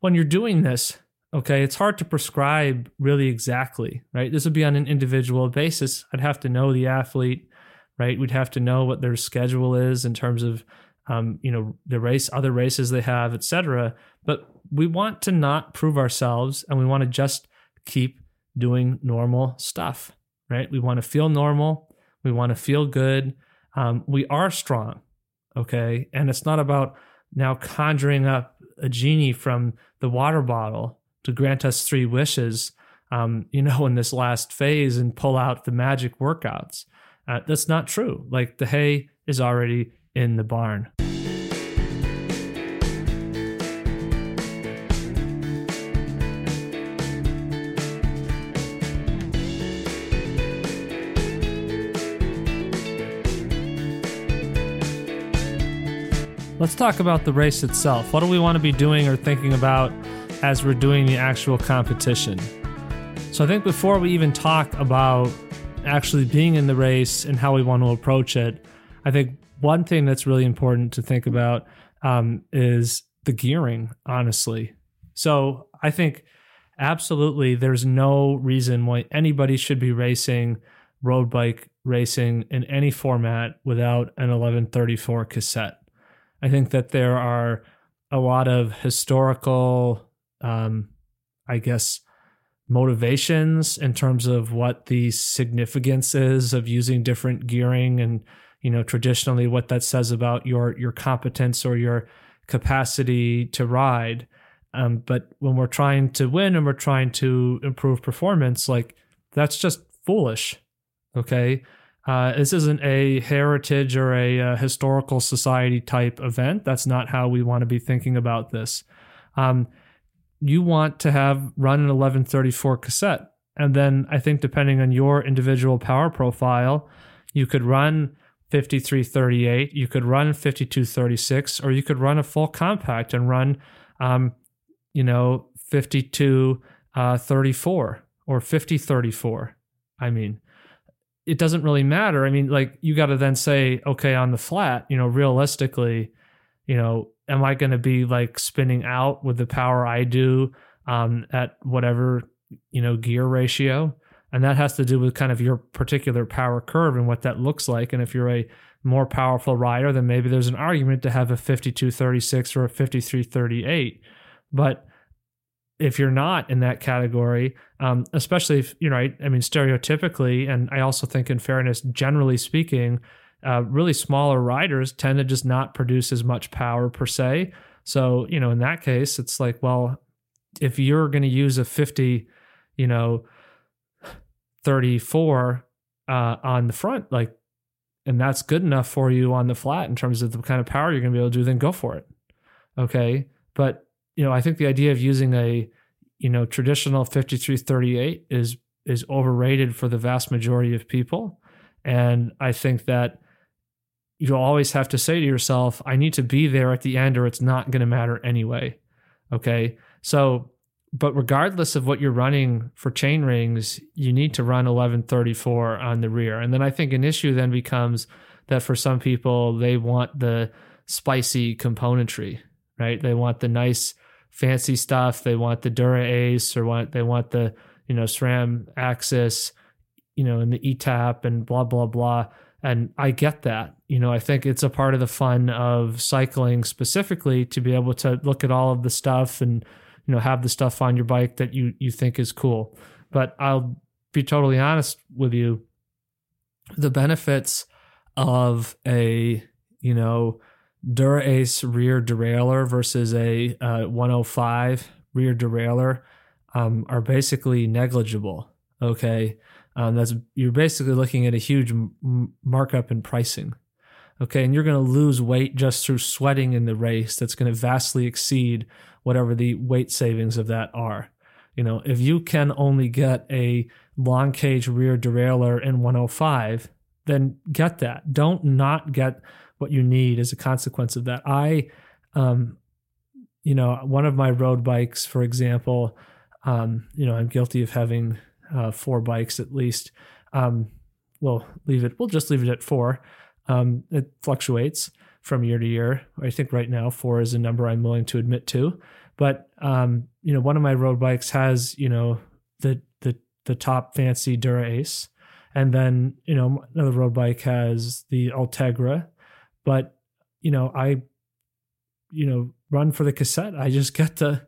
when you're doing this, okay, it's hard to prescribe really exactly, right? This would be on an individual basis. I'd have to know the athlete, right? We'd have to know what their schedule is in terms of, um, you know, the race, other races they have, etc. But we want to not prove ourselves, and we want to just keep doing normal stuff, right? We want to feel normal. We want to feel good. Um, we are strong, okay, and it's not about now conjuring up a genie from the water bottle to grant us three wishes, um, you know, in this last phase and pull out the magic workouts. Uh, that's not true. Like the hay is already in the barn. Let's talk about the race itself. What do we want to be doing or thinking about as we're doing the actual competition? So I think before we even talk about actually being in the race and how we want to approach it, I think one thing that's really important to think about um, is the gearing, honestly. So I think absolutely there's no reason why anybody should be racing road bike racing in any format without an 1134 cassette. I think that there are a lot of historical, um, I guess, motivations in terms of what the significance is of using different gearing and you know traditionally what that says about your your competence or your capacity to ride um, but when we're trying to win and we're trying to improve performance like that's just foolish okay uh, this isn't a heritage or a, a, uh, historical society type event. That's not how we want to be thinking about this. Um, you want to have run an 1134 cassette. And then I think depending on your individual power profile, you could run 5338, you could run 5236, or you could run a full compact and run, um, you know, 5234 uh, or 5034. I mean, it doesn't really matter. I mean, like you got to then say, okay, on the flat, you know, realistically, you know, am I going to be like spinning out with the power I do um, at whatever, you know, gear ratio? And that has to do with kind of your particular power curve and what that looks like. And if you're a more powerful rider, then maybe there's an argument to have a 5236 or a 5338. But if you're not in that category, um, especially if you know, I, I, mean, stereotypically, and I also think, in fairness, generally speaking, uh, really smaller riders tend to just not produce as much power per se. So, you know, in that case, it's like, well, if you're going to use a 50, you know, 34 uh, on the front, like, and that's good enough for you on the flat in terms of the kind of power you're going to be able to do, then go for it. Okay. But you know, I think the idea of using a, you know, traditional 5338 is is overrated for the vast majority of people. And I think that you'll always have to say to yourself, I need to be there at the end or it's not going to matter anyway. Okay. So, but regardless of what you're running for chain rings, you need to run 1134 on the rear. And then I think an issue then becomes that for some people, they want the spicy componentry, right? They want the nice fancy stuff. They want the Dura Ace or want they want the you know SRAM AXS, you know, and the ETAP and blah blah blah. And I get that. You know, I think it's a part of the fun of cycling specifically to be able to look at all of the stuff and, you know, have the stuff on your bike that you you think is cool. But I'll be totally honest with you. The benefits of a, you know, Dura-Ace rear derailleur versus a uh, 105 rear derailleur um, are basically negligible. Okay, um, that's you're basically looking at a huge m- markup in pricing. Okay, and you're going to lose weight just through sweating in the race. That's going to vastly exceed whatever the weight savings of that are. You know, if you can only get a long cage rear derailleur in 105, then get that. Don't not get what you need as a consequence of that. I, um, you know, one of my road bikes, for example, um, you know, I'm guilty of having uh, four bikes at least. Um, we'll leave it. We'll just leave it at four. Um, it fluctuates from year to year. I think right now four is a number I'm willing to admit to. But um, you know, one of my road bikes has you know the the the top fancy Dura-Ace, and then you know another road bike has the Ultegra. But you know, I you know run for the cassette. I just get the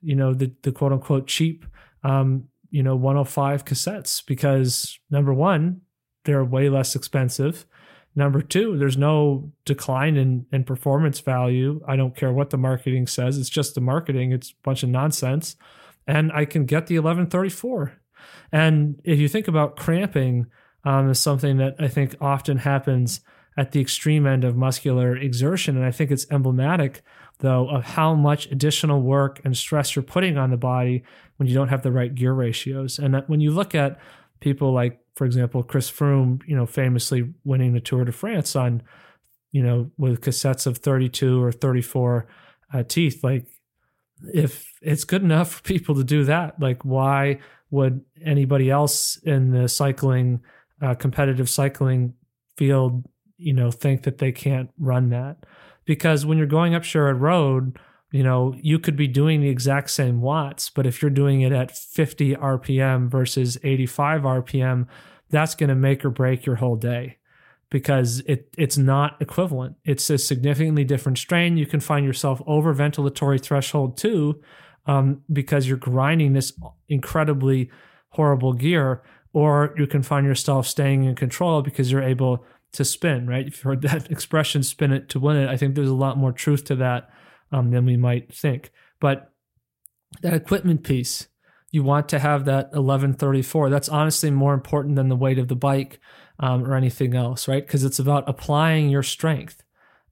you know the the quote unquote cheap um, you know 105 cassettes because number one they're way less expensive number two there's no decline in in performance value. I don't care what the marketing says. It's just the marketing. It's a bunch of nonsense. And i can get the 1134 and if you think about cramping um, is something that i think often happens at the extreme end of muscular exertion. And i think it's emblematic though, of how much additional work and stress you're putting on the body when you don't have the right gear ratios. And that when you look at people like, for example, Chris Froome, you know, famously winning the Tour de France on, you know, with cassettes of 32 or 34 uh, teeth, like if it's good enough for people to do that, like why would anybody else in the cycling, uh, competitive cycling field, you know, think that they can't run that? because when you're going up Sherrod Road, you know, you could be doing the exact same watts, but if you're doing it at 50 RPM versus 85 RPM, that's going to make or break your whole day because it it's not equivalent. It's a significantly different strain. You can find yourself over ventilatory threshold too, um, because you're grinding this incredibly horrible gear, or you can find yourself staying in control because you're able to spin, right? You've heard that expression, spin it to win it, I think there's a lot more truth to that um, than we might think. But that equipment piece, you want to have that 1134. That's honestly more important than the weight of the bike um, or anything else, right? Because it's about applying your strength,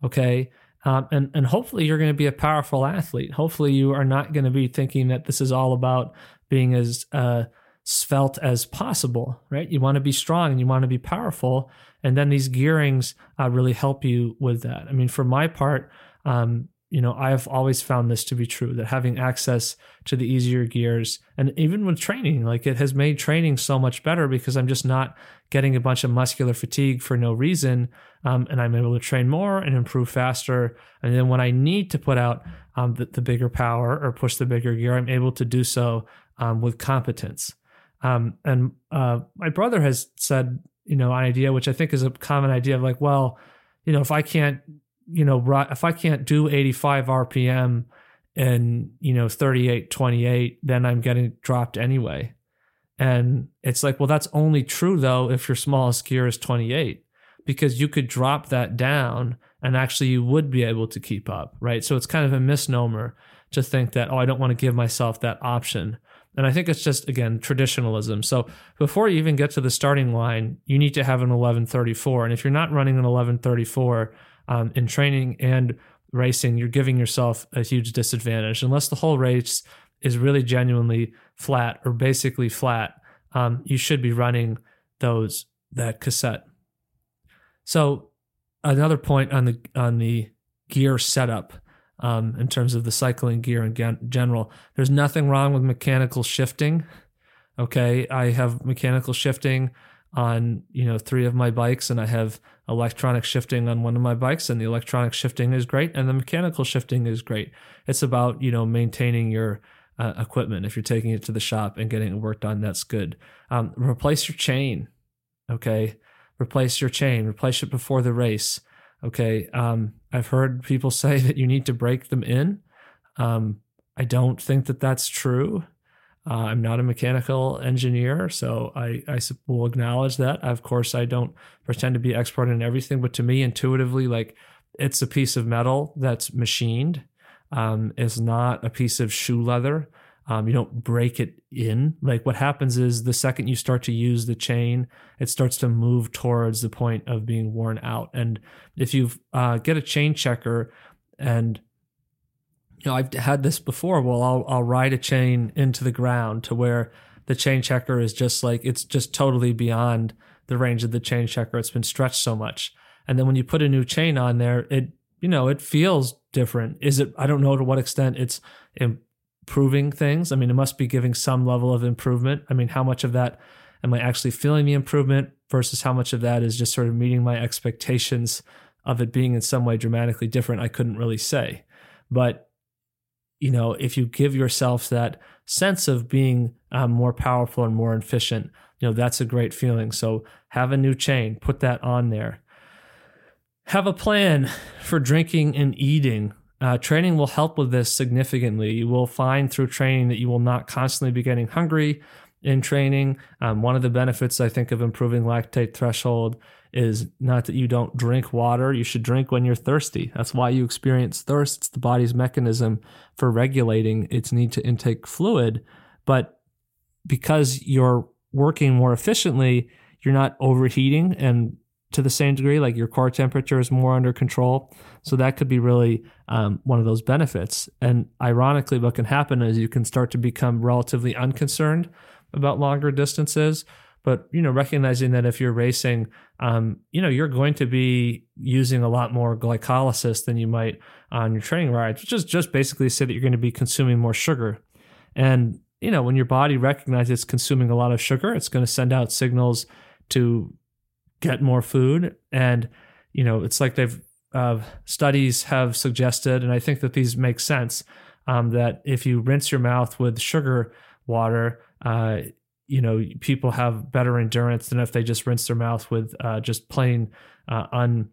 okay? Um, and, and hopefully you're going to be a powerful athlete. Hopefully you are not going to be thinking that this is all about being as uh, svelte as possible, right? You want to be strong and you want to be powerful. And then these gearings uh, really help you with that. I mean, for my part, um, you know, I've always found this to be true that having access to the easier gears and even with training, like it has made training so much better because I'm just not getting a bunch of muscular fatigue for no reason. Um, and I'm able to train more and improve faster. And then when I need to put out um, the, the, bigger power or push the bigger gear, I'm able to do so um, with competence. Um, and uh, my brother has said you know, an idea, which I think is a common idea of like, well, you know, if I can't, you know, if I can't do 85 RPM and, you know, 38, 28, then I'm getting dropped anyway. And it's like, well, that's only true though if your smallest gear is 28, because you could drop that down and actually you would be able to keep up, right? So it's kind of a misnomer to think that, oh, I don't want to give myself that option. And I think it's just, again, traditionalism. So before you even get to the starting line, you need to have an 1134. And if you're not running an 1134 um, in training and racing, you're giving yourself a huge disadvantage. Unless the whole race is really genuinely flat or basically flat, um, you should be running those that cassette. So another point on the on the gear setup um, in terms of the cycling gear in gen- general. There's nothing wrong with mechanical shifting. Okay, I have mechanical shifting on you know three of my bikes, and I have electronic shifting on one of my bikes, and the electronic shifting is great, and the mechanical shifting is great. It's about you know maintaining your uh, equipment. If you're taking it to the shop and getting it worked on, that's good. Um, replace your chain. Okay, replace your chain, replace it before the race. Okay. Um, I've heard people say that you need to break them in. Um, I don't think that that's true. Uh, I'm not a mechanical engineer, so I, I will acknowledge that. Of course, I don't pretend to be expert in everything, but to me, intuitively, like it's a piece of metal that's machined. Um, it's not a piece of shoe leather. Um, you don't break it in. Like what happens is the second you start to use the chain, it starts to move towards the point of being worn out. And if you uh, get a chain checker, and you know I've had this before. Well, I'll I'll ride a chain into the ground to where the chain checker is just like it's just totally beyond the range of the chain checker. It's been stretched so much, and then when you put a new chain on there, it you know it feels different. Is it? I don't know to what extent it's improving things. I mean, it must be giving some level of improvement. I mean, how much of that am I actually feeling the improvement versus how much of that is just sort of meeting my expectations of it being in some way dramatically different? I couldn't really say. But, you know, if you give yourself that sense of being um, more powerful and more efficient, you know, that's a great feeling. So have a new chain, put that on there. Have a plan for drinking and eating uh, training will help with this significantly. You will find through training that you will not constantly be getting hungry in training. Um, one of the benefits I think of improving lactate threshold is not that you don't drink water. You should drink when you're thirsty. That's why you experience thirst. It's the body's mechanism for regulating its need to intake fluid. But because you're working more efficiently, you're not overheating and to the same degree, like your core temperature is more under control. So that could be really um, one of those benefits. And ironically, what can happen is you can start to become relatively unconcerned about longer distances. But you know, recognizing that if you're racing, um, you know, you're going to be using a lot more glycolysis than you might on your training rides, which is just basically say that you're going to be consuming more sugar. And you know, when your body recognizes it's consuming a lot of sugar, it's going to send out signals to get more food. And, you know, it's like they've, uh, studies have suggested, and I think that these make sense, um, that if you rinse your mouth with sugar water, uh, you know, people have better endurance than if they just rinse their mouth with uh, just plain uh, un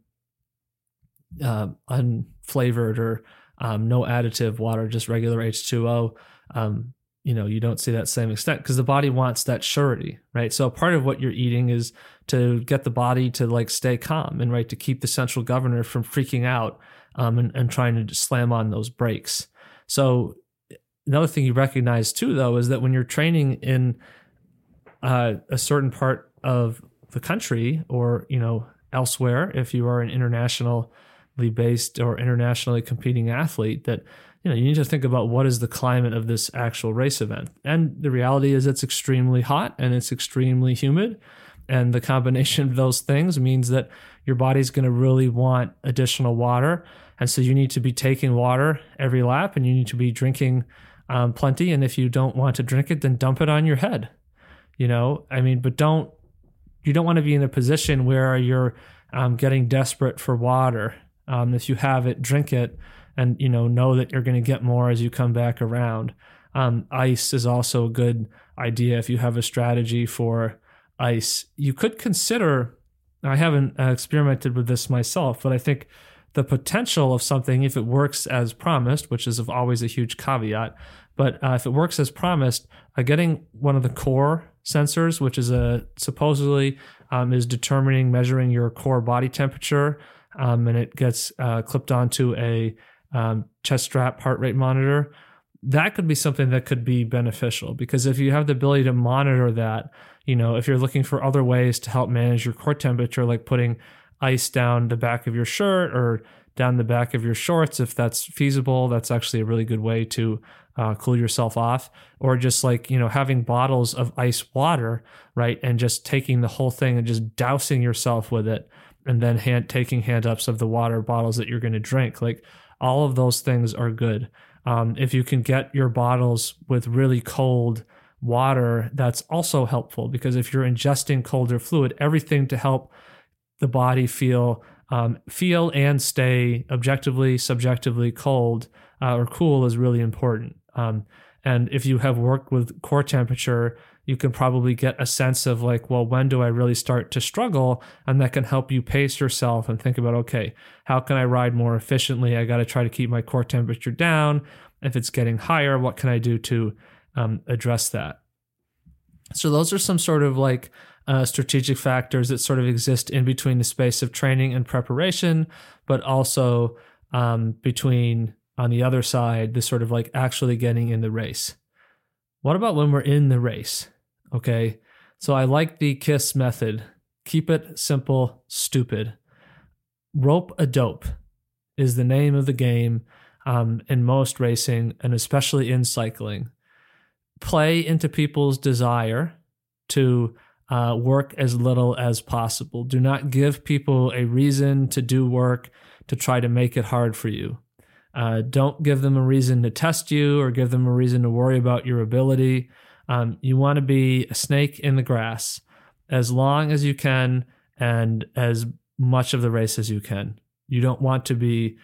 uh, unflavored or um, no additive water, just regular H2O. Um, you know you don't see that same extent because the body wants that surety right so part of what you're eating is to get the body to like stay calm and right to keep the central governor from freaking out um, and, and trying to slam on those brakes so another thing you recognize too though is that when you're training in uh, a certain part of the country or you know elsewhere if you are an internationally based or internationally competing athlete that you know, you need to think about what is the climate of this actual race event. And the reality is it's extremely hot and it's extremely humid. And the combination of those things means that your body's going to really want additional water. And so you need to be taking water every lap and you need to be drinking um, plenty. And if you don't want to drink it, then dump it on your head. You know, I mean, but don't, you don't want to be in a position where you're um, getting desperate for water. Um, if you have it, drink it and you know know that you're going to get more as you come back around. Um, ice is also a good idea if you have a strategy for ice. You could consider. I haven't uh, experimented with this myself, but I think the potential of something, if it works as promised, which is always a huge caveat, but uh, if it works as promised, uh, getting one of the core sensors, which is a supposedly um, is determining measuring your core body temperature, um, and it gets uh, clipped onto a um, chest strap heart rate monitor, that could be something that could be beneficial because if you have the ability to monitor that, you know, if you're looking for other ways to help manage your core temperature, like putting ice down the back of your shirt or down the back of your shorts, if that's feasible, that's actually a really good way to uh, cool yourself off. Or just like, you know, having bottles of ice water, right? And just taking the whole thing and just dousing yourself with it and then hand taking hand ups of the water bottles that you're going to drink. Like, all of those things are good. Um, if you can get your bottles with really cold water, that's also helpful because if you're ingesting colder fluid, everything to help the body feel um, feel and stay objectively, subjectively cold uh, or cool is really important. Um, And if you have worked with core temperature, you can probably get a sense of like, well, when do I really start to struggle? And that can help you pace yourself and think about, okay, how can I ride more efficiently? I got to try to keep my core temperature down. If it's getting higher, what can I do to um, address that? So, those are some sort of like uh, strategic factors that sort of exist in between the space of training and preparation, but also um, between on the other side, the sort of like actually getting in the race. What about when we're in the race? Okay. So I like the KISS method. Keep it simple, stupid. Rope a dope is the name of the game um, in most racing and especially in cycling. Play into people's desire to uh, work as little as possible. Do not give people a reason to do work to try to make it hard for you. Uh, don't give them a reason to test you or give them a reason to worry about your ability. Um, you want to be a snake in the grass as long as you can and as much of the race as you can. You don't want to be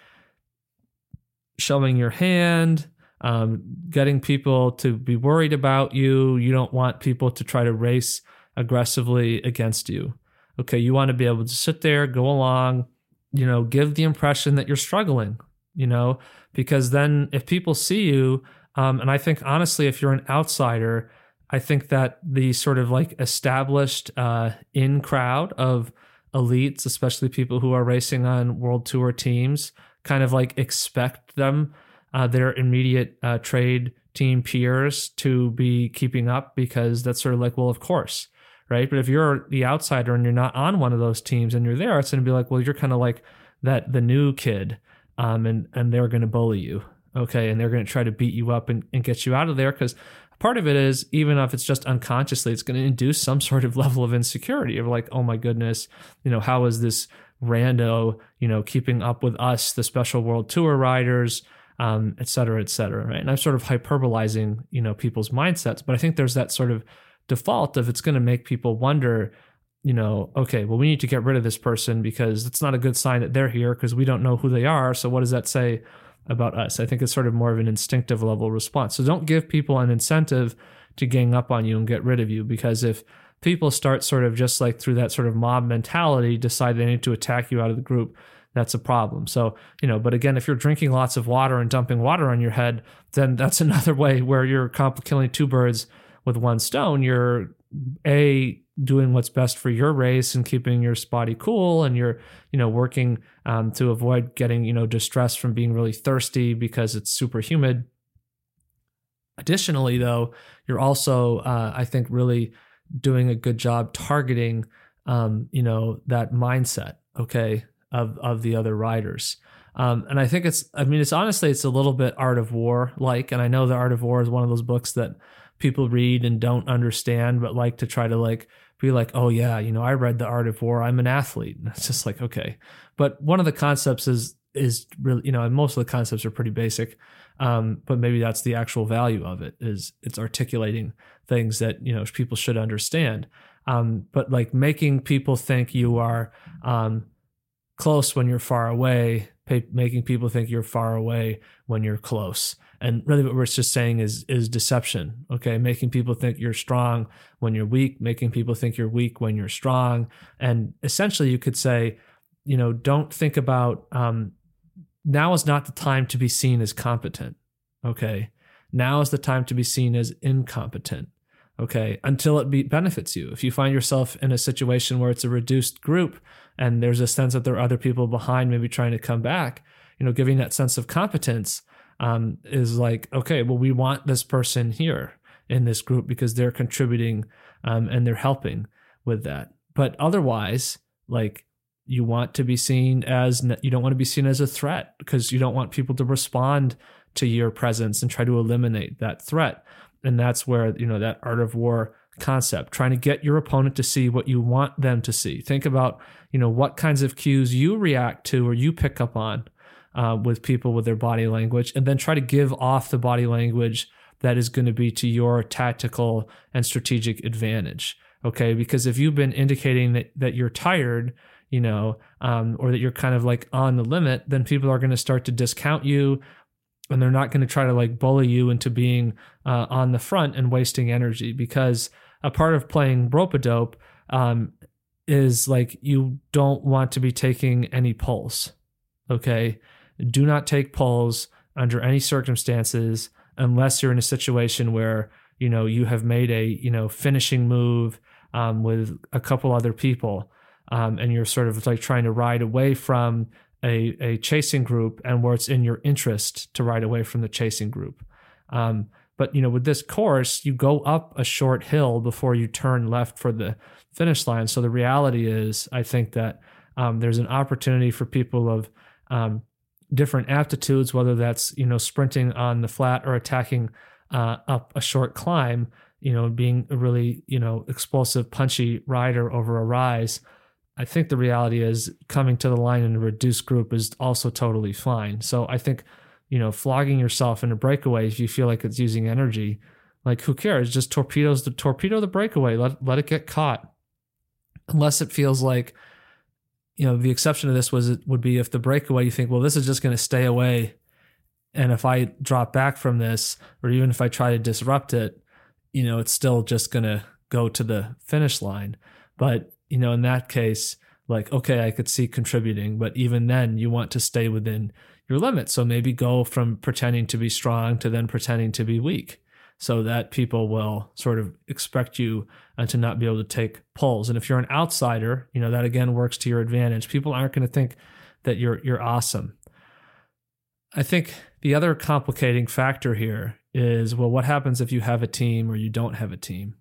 showing your hand, um, getting people to be worried about you. You don't want people to try to race aggressively against you. Okay, you want to be able to sit there, go along, you know, give the impression that you're struggling you know, because then if people see you, um, and I think honestly, if you're an outsider, I think that the sort of like established uh, in crowd of elites, especially people who are racing on world tour teams, kind of like expect them, uh, their immediate uh, trade team peers to be keeping up because that's sort of like, well, of course, right? But if you're the outsider and you're not on one of those teams and you're there, it's going to be like, well, you're kind of like that the new kid um, and and they're going to bully you, okay, and they're going to try to beat you up and, and get you out of there because part of it is even if it's just unconsciously, it's going to induce some sort of level of insecurity of like, oh my goodness, you know, how is this rando, you know, keeping up with us, the special world tour riders, um, et cetera, et cetera, right? And I'm sort of hyperbolizing, you know, people's mindsets, but I think there's that sort of default of it's going to make people wonder you know, okay, well, we need to get rid of this person because it's not a good sign that they're here because we don't know who they are. So, what does that say about us? I think it's sort of more of an instinctive level response. So, don't give people an incentive to gang up on you and get rid of you because if people start sort of just like through that sort of mob mentality, decide they need to attack you out of the group, that's a problem. So, you know, but again, if you're drinking lots of water and dumping water on your head, then that's another way where you're killing two birds with one stone. You're a doing what's best for your race and keeping your spotty cool and you're you know working um, to avoid getting you know distress from being really thirsty because it's super humid additionally though you're also uh, i think really doing a good job targeting um, you know that mindset okay of of the other riders um, and i think it's i mean it's honestly it's a little bit art of war like and i know the art of war is one of those books that people read and don't understand, but like to try to like be like, oh yeah, you know, I read The Art of War. I'm an athlete. And it's just like, okay. But one of the concepts is is really, you know, and most of the concepts are pretty basic. Um, but maybe that's the actual value of it is it's articulating things that, you know, people should understand. Um, but like making people think you are um, close when you're far away, making people think you're far away when you're close and really what we're just saying is is deception okay? Making people think you're strong when you're weak making people think you're weak when you're strong. And essentially you could say you know don't think about um, now is not the time to be seen as competent okay? Now is the time to be seen as incompetent okay? Until it be, benefits you. If you find yourself in a situation where it's a reduced group and there's a sense that there are other people behind maybe trying to come back you know giving that sense of competence um, is like, okay, well, we want this person here in this group because they're contributing um, and they're helping with that. But otherwise, like, you want to be seen as you don't want to be seen as a threat because you don't want people to respond to your presence and try to eliminate that threat. And that's where, you know, that art of war concept, trying to get your opponent to see what you want them to see. Think about, you know, what kinds of cues you react to or you pick up on uh, with people with their body language, and then try to give off the body language that is going to be to your tactical and strategic advantage. Okay, because if you've been indicating that that you're tired, you know, um, or that you're kind of like on the limit, then people are going to start to discount you. and they're not going to try to like bully you into being uh, on the front and wasting energy because a part of playing rope a dope um, is like you don't want to be taking any pulls. Okay. Do not take pulls under any circumstances unless you're in a situation where, you know, you have made a, you know, finishing move um, with a couple other people. Um, and you're sort of like trying to ride away from a, a chasing group and where it's in your interest to ride away from the chasing group. Um, but you know, with this course, you go up a short hill before you turn left for the finish line. So the reality is, I think that um, there's an opportunity for people of um, different aptitudes, whether that's you know sprinting on the flat or attacking uh, up a short climb. You know, being a really you know explosive, punchy rider over a rise. I think the reality is coming to the line in a reduced group is also totally fine. So I think, you know, flogging yourself in a breakaway if you feel like it's using energy, like who cares? Just torpedoes the torpedo the breakaway. Let let it get caught. Unless it feels like, you know, the exception to this was it would be if the breakaway you think, well, this is just going to stay away, and if I drop back from this, or even if I try to disrupt it, you know, it's still just going to go to the finish line. But you know, in that case, like, okay, I could see contributing, but even then, you want to stay within your limit. So maybe go from pretending to be strong to then pretending to be weak so that people will sort of expect you uh, to not be able to take pulls. And if you're an outsider, you know, that again works to your advantage. People aren't going to think that you're you're awesome. I think the other complicating factor here is well, what happens if you have a team or you don't have a team?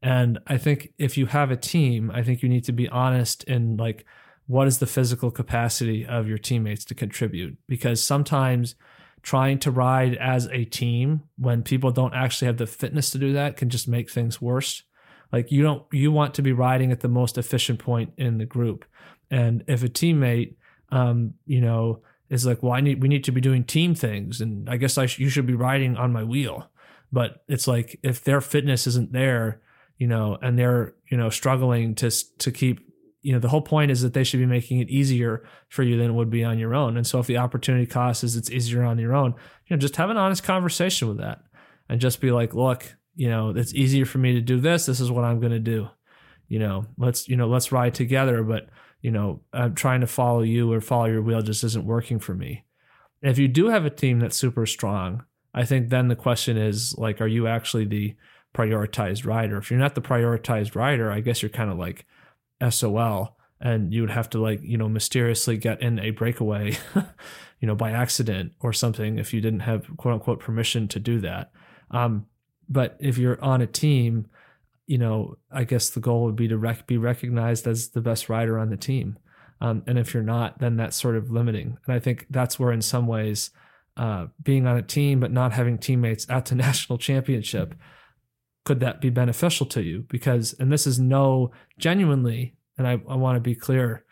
And I think if you have a team, I think you need to be honest in like what is the physical capacity of your teammates to contribute because sometimes trying to ride as a team when people don't actually have the fitness to do that can just make things worse. Like you don't you want to be riding at the most efficient point in the group. And if a teammate um, you know, is like, well, I need we need to be doing team things, and I guess I sh- you should be riding on my wheel. But it's like if their fitness isn't there, you know, and they're, you know, struggling to to keep, you know, the whole point is that they should be making it easier for you than it would be on your own. And so if the opportunity cost is it's easier on your own, you know, just have an honest conversation with that and just be like, look, you know, it's easier for me to do this. This is what I'm going to do. You know, let's, you know, let's ride together, but you know, I'm trying to follow you or follow your wheel just isn't working for me. And if you do have a team that's super strong, I think then the question is like, are you actually the prioritized rider. If you're not the prioritized rider, I guess you're kind of like SOL and you would have to like, you know, mysteriously get in a breakaway, you know, by accident or something if you didn't have quote unquote permission to do that. Um, but if you're on a team, you know, I guess the goal would be to rec- be recognized as the best rider on the team. Um, and if you're not, then that's sort of limiting. And I think that's where, in some ways, uh, being on a team but not having teammates at the national championship could that be beneficial to you? Because, and this is no genuinely, and I, I want to be clear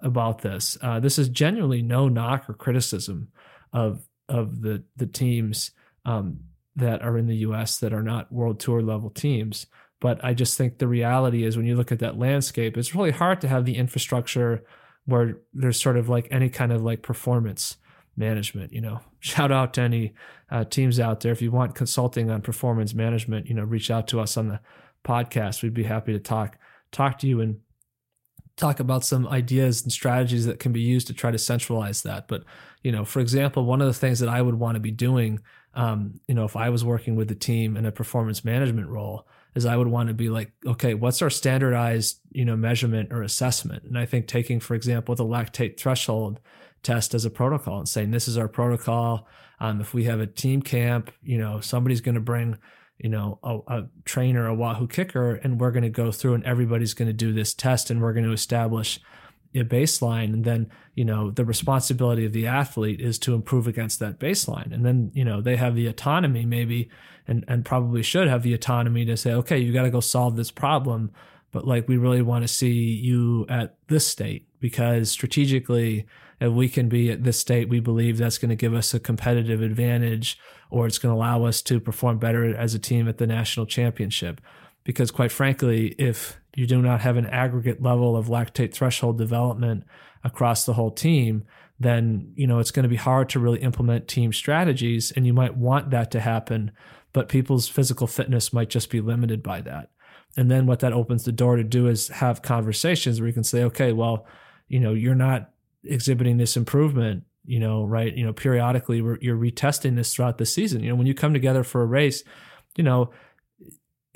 about this. Uh, this is genuinely no knock or criticism of of the the teams um, that are in the U.S. that are not World Tour level teams. But I just think the reality is when you look at that landscape, it's really hard to have the infrastructure where there's sort of like any kind of like performance management. You know, shout out to any uh, teams out there. If you want consulting on performance management, you know, reach out to us on the podcast. We'd be happy to talk talk to you and talk about some ideas and strategies that can be used to try to centralize that. But you know, for example, one of the things that I would want to be doing, um, you know, if I was working with the team in a performance management role, is I would want to be like, okay, what's our standardized, you know, measurement or assessment? And I think taking, for example, the lactate threshold test as a protocol and saying this is our protocol. Um, if we have a team camp, you know, somebody's going to bring, you know, a, a, trainer, a Wahoo KICKR, and we're going to go through and everybody's going to do this test and we're going to establish a baseline. And then, you know, the responsibility of the athlete is to improve against that baseline. And then, you know, they have the autonomy maybe and, and probably should have the autonomy to say, okay, you got to go solve this problem. But like, we really want to see you at this state because strategically, if we can be at this state, we believe that's going to give us a competitive advantage or it's going to allow us to perform better as a team at the national championship. Because quite frankly, if you do not have an aggregate level of lactate threshold development across the whole team, then you know it's going to be hard to really implement team strategies and you might want that to happen but people's physical fitness might just be limited by that. And then what that opens the door to do is have conversations where you can say okay well you know you're not exhibiting this improvement you know right you know periodically you're retesting this throughout the season. You know when you come together for a race you know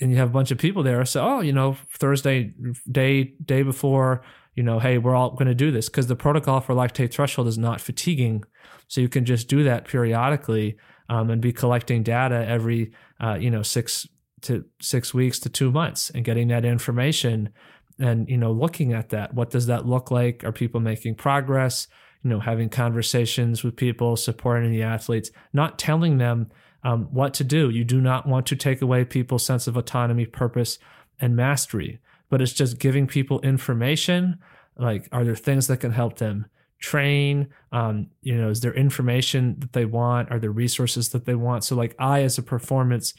and you have a bunch of people there so oh you know thursday day day before you know, hey, we're all going to do this because the protocol for lactate threshold is not fatiguing. So you can just do that periodically um, and be collecting data every, uh, you know, six to six weeks to two months and getting that information and, you know, looking at that. What does that look like? Are people making progress? You know, having conversations with people, supporting the athletes, not telling them um, what to do. You do not want to take away people's sense of autonomy, purpose, and mastery but it's just giving people information. Like, are there things that can help them train? Um, you know, is there information that they want? Are there resources that they want? So, like, I, as a performance,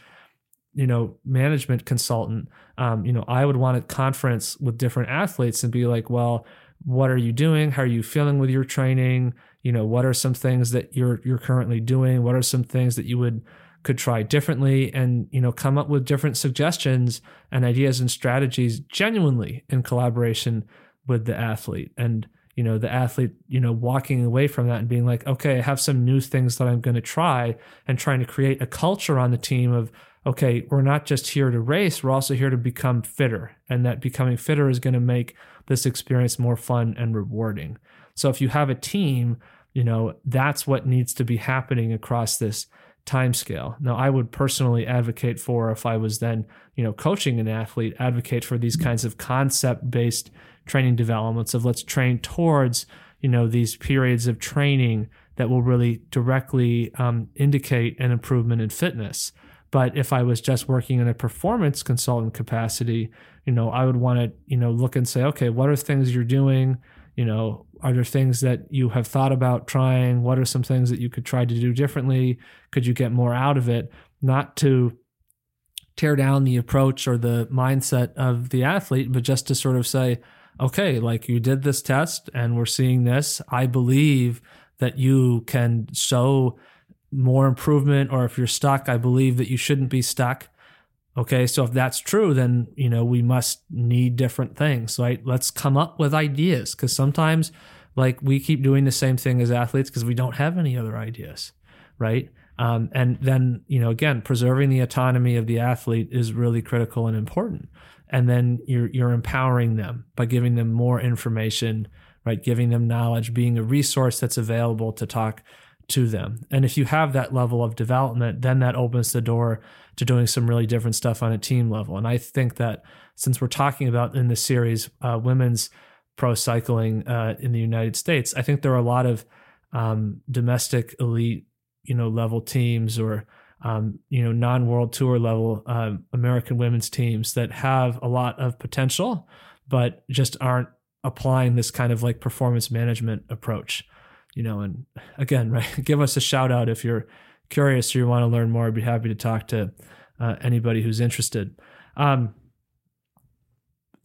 you know, management consultant, um, you know, I would want a conference with different athletes and be like, well, what are you doing? How are you feeling with your training? You know, what are some things that you're you're currently doing? What are some things that you would could try differently and you know come up with different suggestions and ideas and strategies genuinely in collaboration with the athlete and you know the athlete you know walking away from that and being like okay i have some new things that i'm going to try and trying to create a culture on the team of okay we're not just here to race we're also here to become fitter and that becoming fitter is going to make this experience more fun and rewarding so if you have a team you know that's what needs to be happening across this time scale. Now, I would personally advocate for if I was then, you know, coaching an athlete, advocate for these kinds of concept-based training developments of let's train towards, you know, these periods of training that will really directly um, indicate an improvement in fitness. But if I was just working in a performance consultant capacity, you know, I would want to, you know, look and say, okay, what are things you're doing? You know, are there things that you have thought about trying? What are some things that you could try to do differently? Could you get more out of it? Not to tear down the approach or the mindset of the athlete, but just to sort of say, okay, like you did this test and we're seeing this. I believe that you can show more improvement, or if you're stuck, I believe that you shouldn't be stuck. Okay, so if that's true, then you know we must need different things, right? Let's come up with ideas because sometimes, like we keep doing the same thing as athletes because we don't have any other ideas, right? Um, and then you know again, preserving the autonomy of the athlete is really critical and important. And then you're you're empowering them by giving them more information, right? Giving them knowledge, being a resource that's available to talk to them. And if you have that level of development, then that opens the door to doing some really different stuff on a team level. And I think that since we're talking about in this series uh, women's pro cycling uh, in the United States, I think there are a lot of um, domestic elite, you know, level teams or um, you know non-world tour level uh, American women's teams that have a lot of potential, but just aren't applying this kind of like performance management approach you know, and again, right, give us a shout out if you're curious or you want to learn more. I'd be happy to talk to uh, anybody who's interested. Um,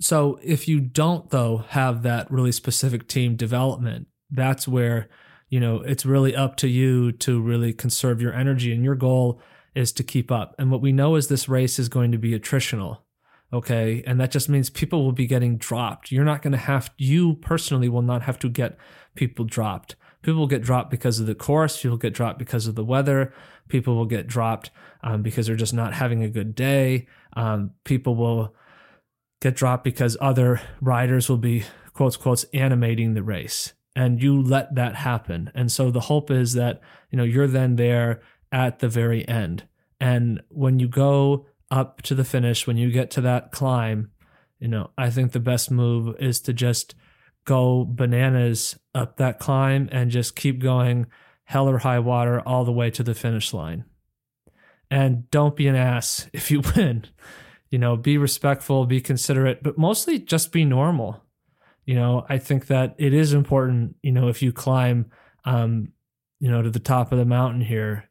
so if you don't though have that really specific team development, that's where you know it's really up to you to really conserve your energy, and your goal is to keep up. And what we know is this race is going to be attritional. Okay. And that just means people will be getting dropped. You're not going to have, you personally will not have to get people dropped. People get dropped because of the course. People get dropped because of the weather. People will get dropped um, because they're just not having a good day. Um, people will get dropped because other riders will be quotes quotes animating the race, and you let that happen. And so the hope is that you know you're then there at the very end, and when you go up to the finish, when you get to that climb, you know I think the best move is to just go bananas up that climb and just keep going hell or high water all the way to the finish line. And don't be an ass if you win. You know, be respectful, be considerate, but mostly just be normal. You know, I think that it is important, you know, if you climb um, you know, to the top of the mountain here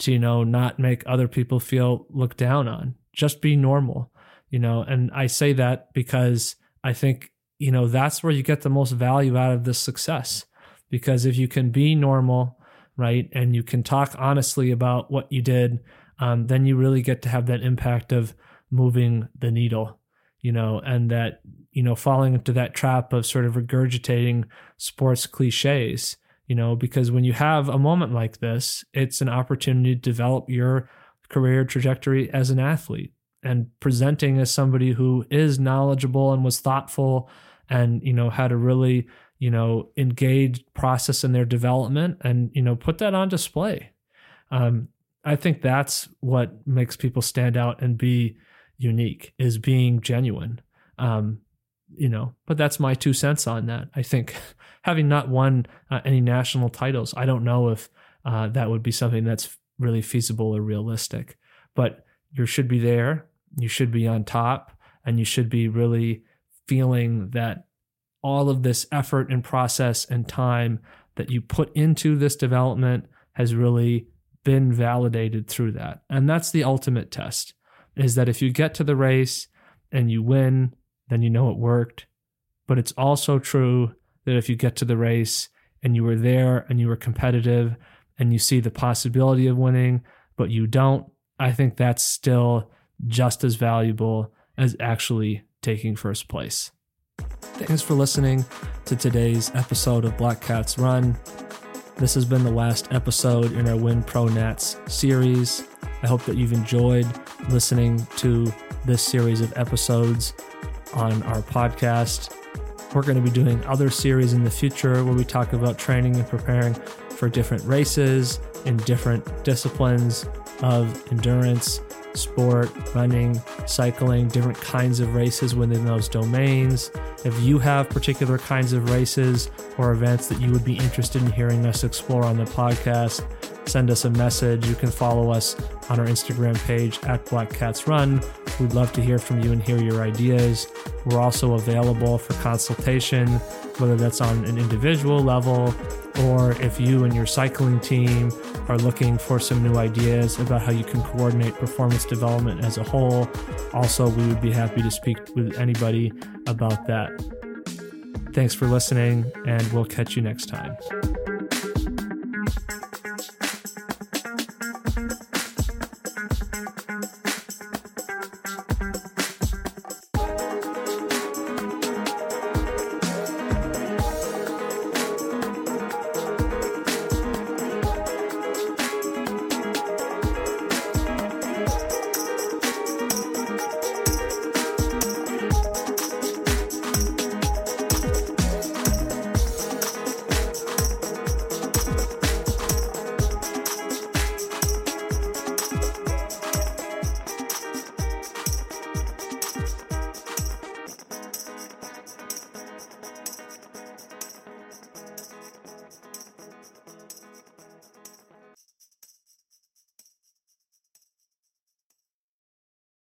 to, you know, not make other people feel looked down on. Just be normal you know, and I say that because I think, you know, that's where you get the most value out of this success. Because if you can be normal, right, and you can talk honestly about what you did, um, then you really get to have that impact of moving the needle, you know, and that, you know, falling into that trap of sort of regurgitating sports cliches, you know, because when you have a moment like this, it's an opportunity to develop your career trajectory as an athlete and presenting as somebody who is knowledgeable and was thoughtful and you know had a really you know engaged process in their development and you know put that on display. Um, i think that's what makes people stand out and be unique is being genuine. Um, you know but that's my two cents on that. I think having not won uh, any national titles i don't know if uh, that would be something that's really feasible or realistic but you should be there you should be on top and you should be really feeling that all of this effort and process and time that you put into this development has really been validated through that. And that's the ultimate test is that if you get to the race and you win, then you know it worked. But it's also true that if you get to the race and you were there and you were competitive and you see the possibility of winning, but you don't, I think that's still just as valuable as actually taking first place. Thanks for listening to today's episode of Black Cats Run. This has been the last episode in our Win Pro Nats series. I hope that you've enjoyed listening to this series of episodes on our podcast. We're going to be doing other series in the future where we talk about training and preparing for different races in different disciplines of endurance sport, running, cycling, different kinds of races within those domains. If you have particular kinds of races or events that you would be interested in hearing us explore on the podcast, send us a message. You can follow us on our Instagram page at Black Cats Run. We'd love to hear from you and hear your ideas. We're also available for consultation, whether that's on an individual level or if you and your cycling team are looking for some new ideas about how you can coordinate performance development as a whole, also, we would be happy to speak with anybody about that. Thanks for listening, and we'll catch you next time.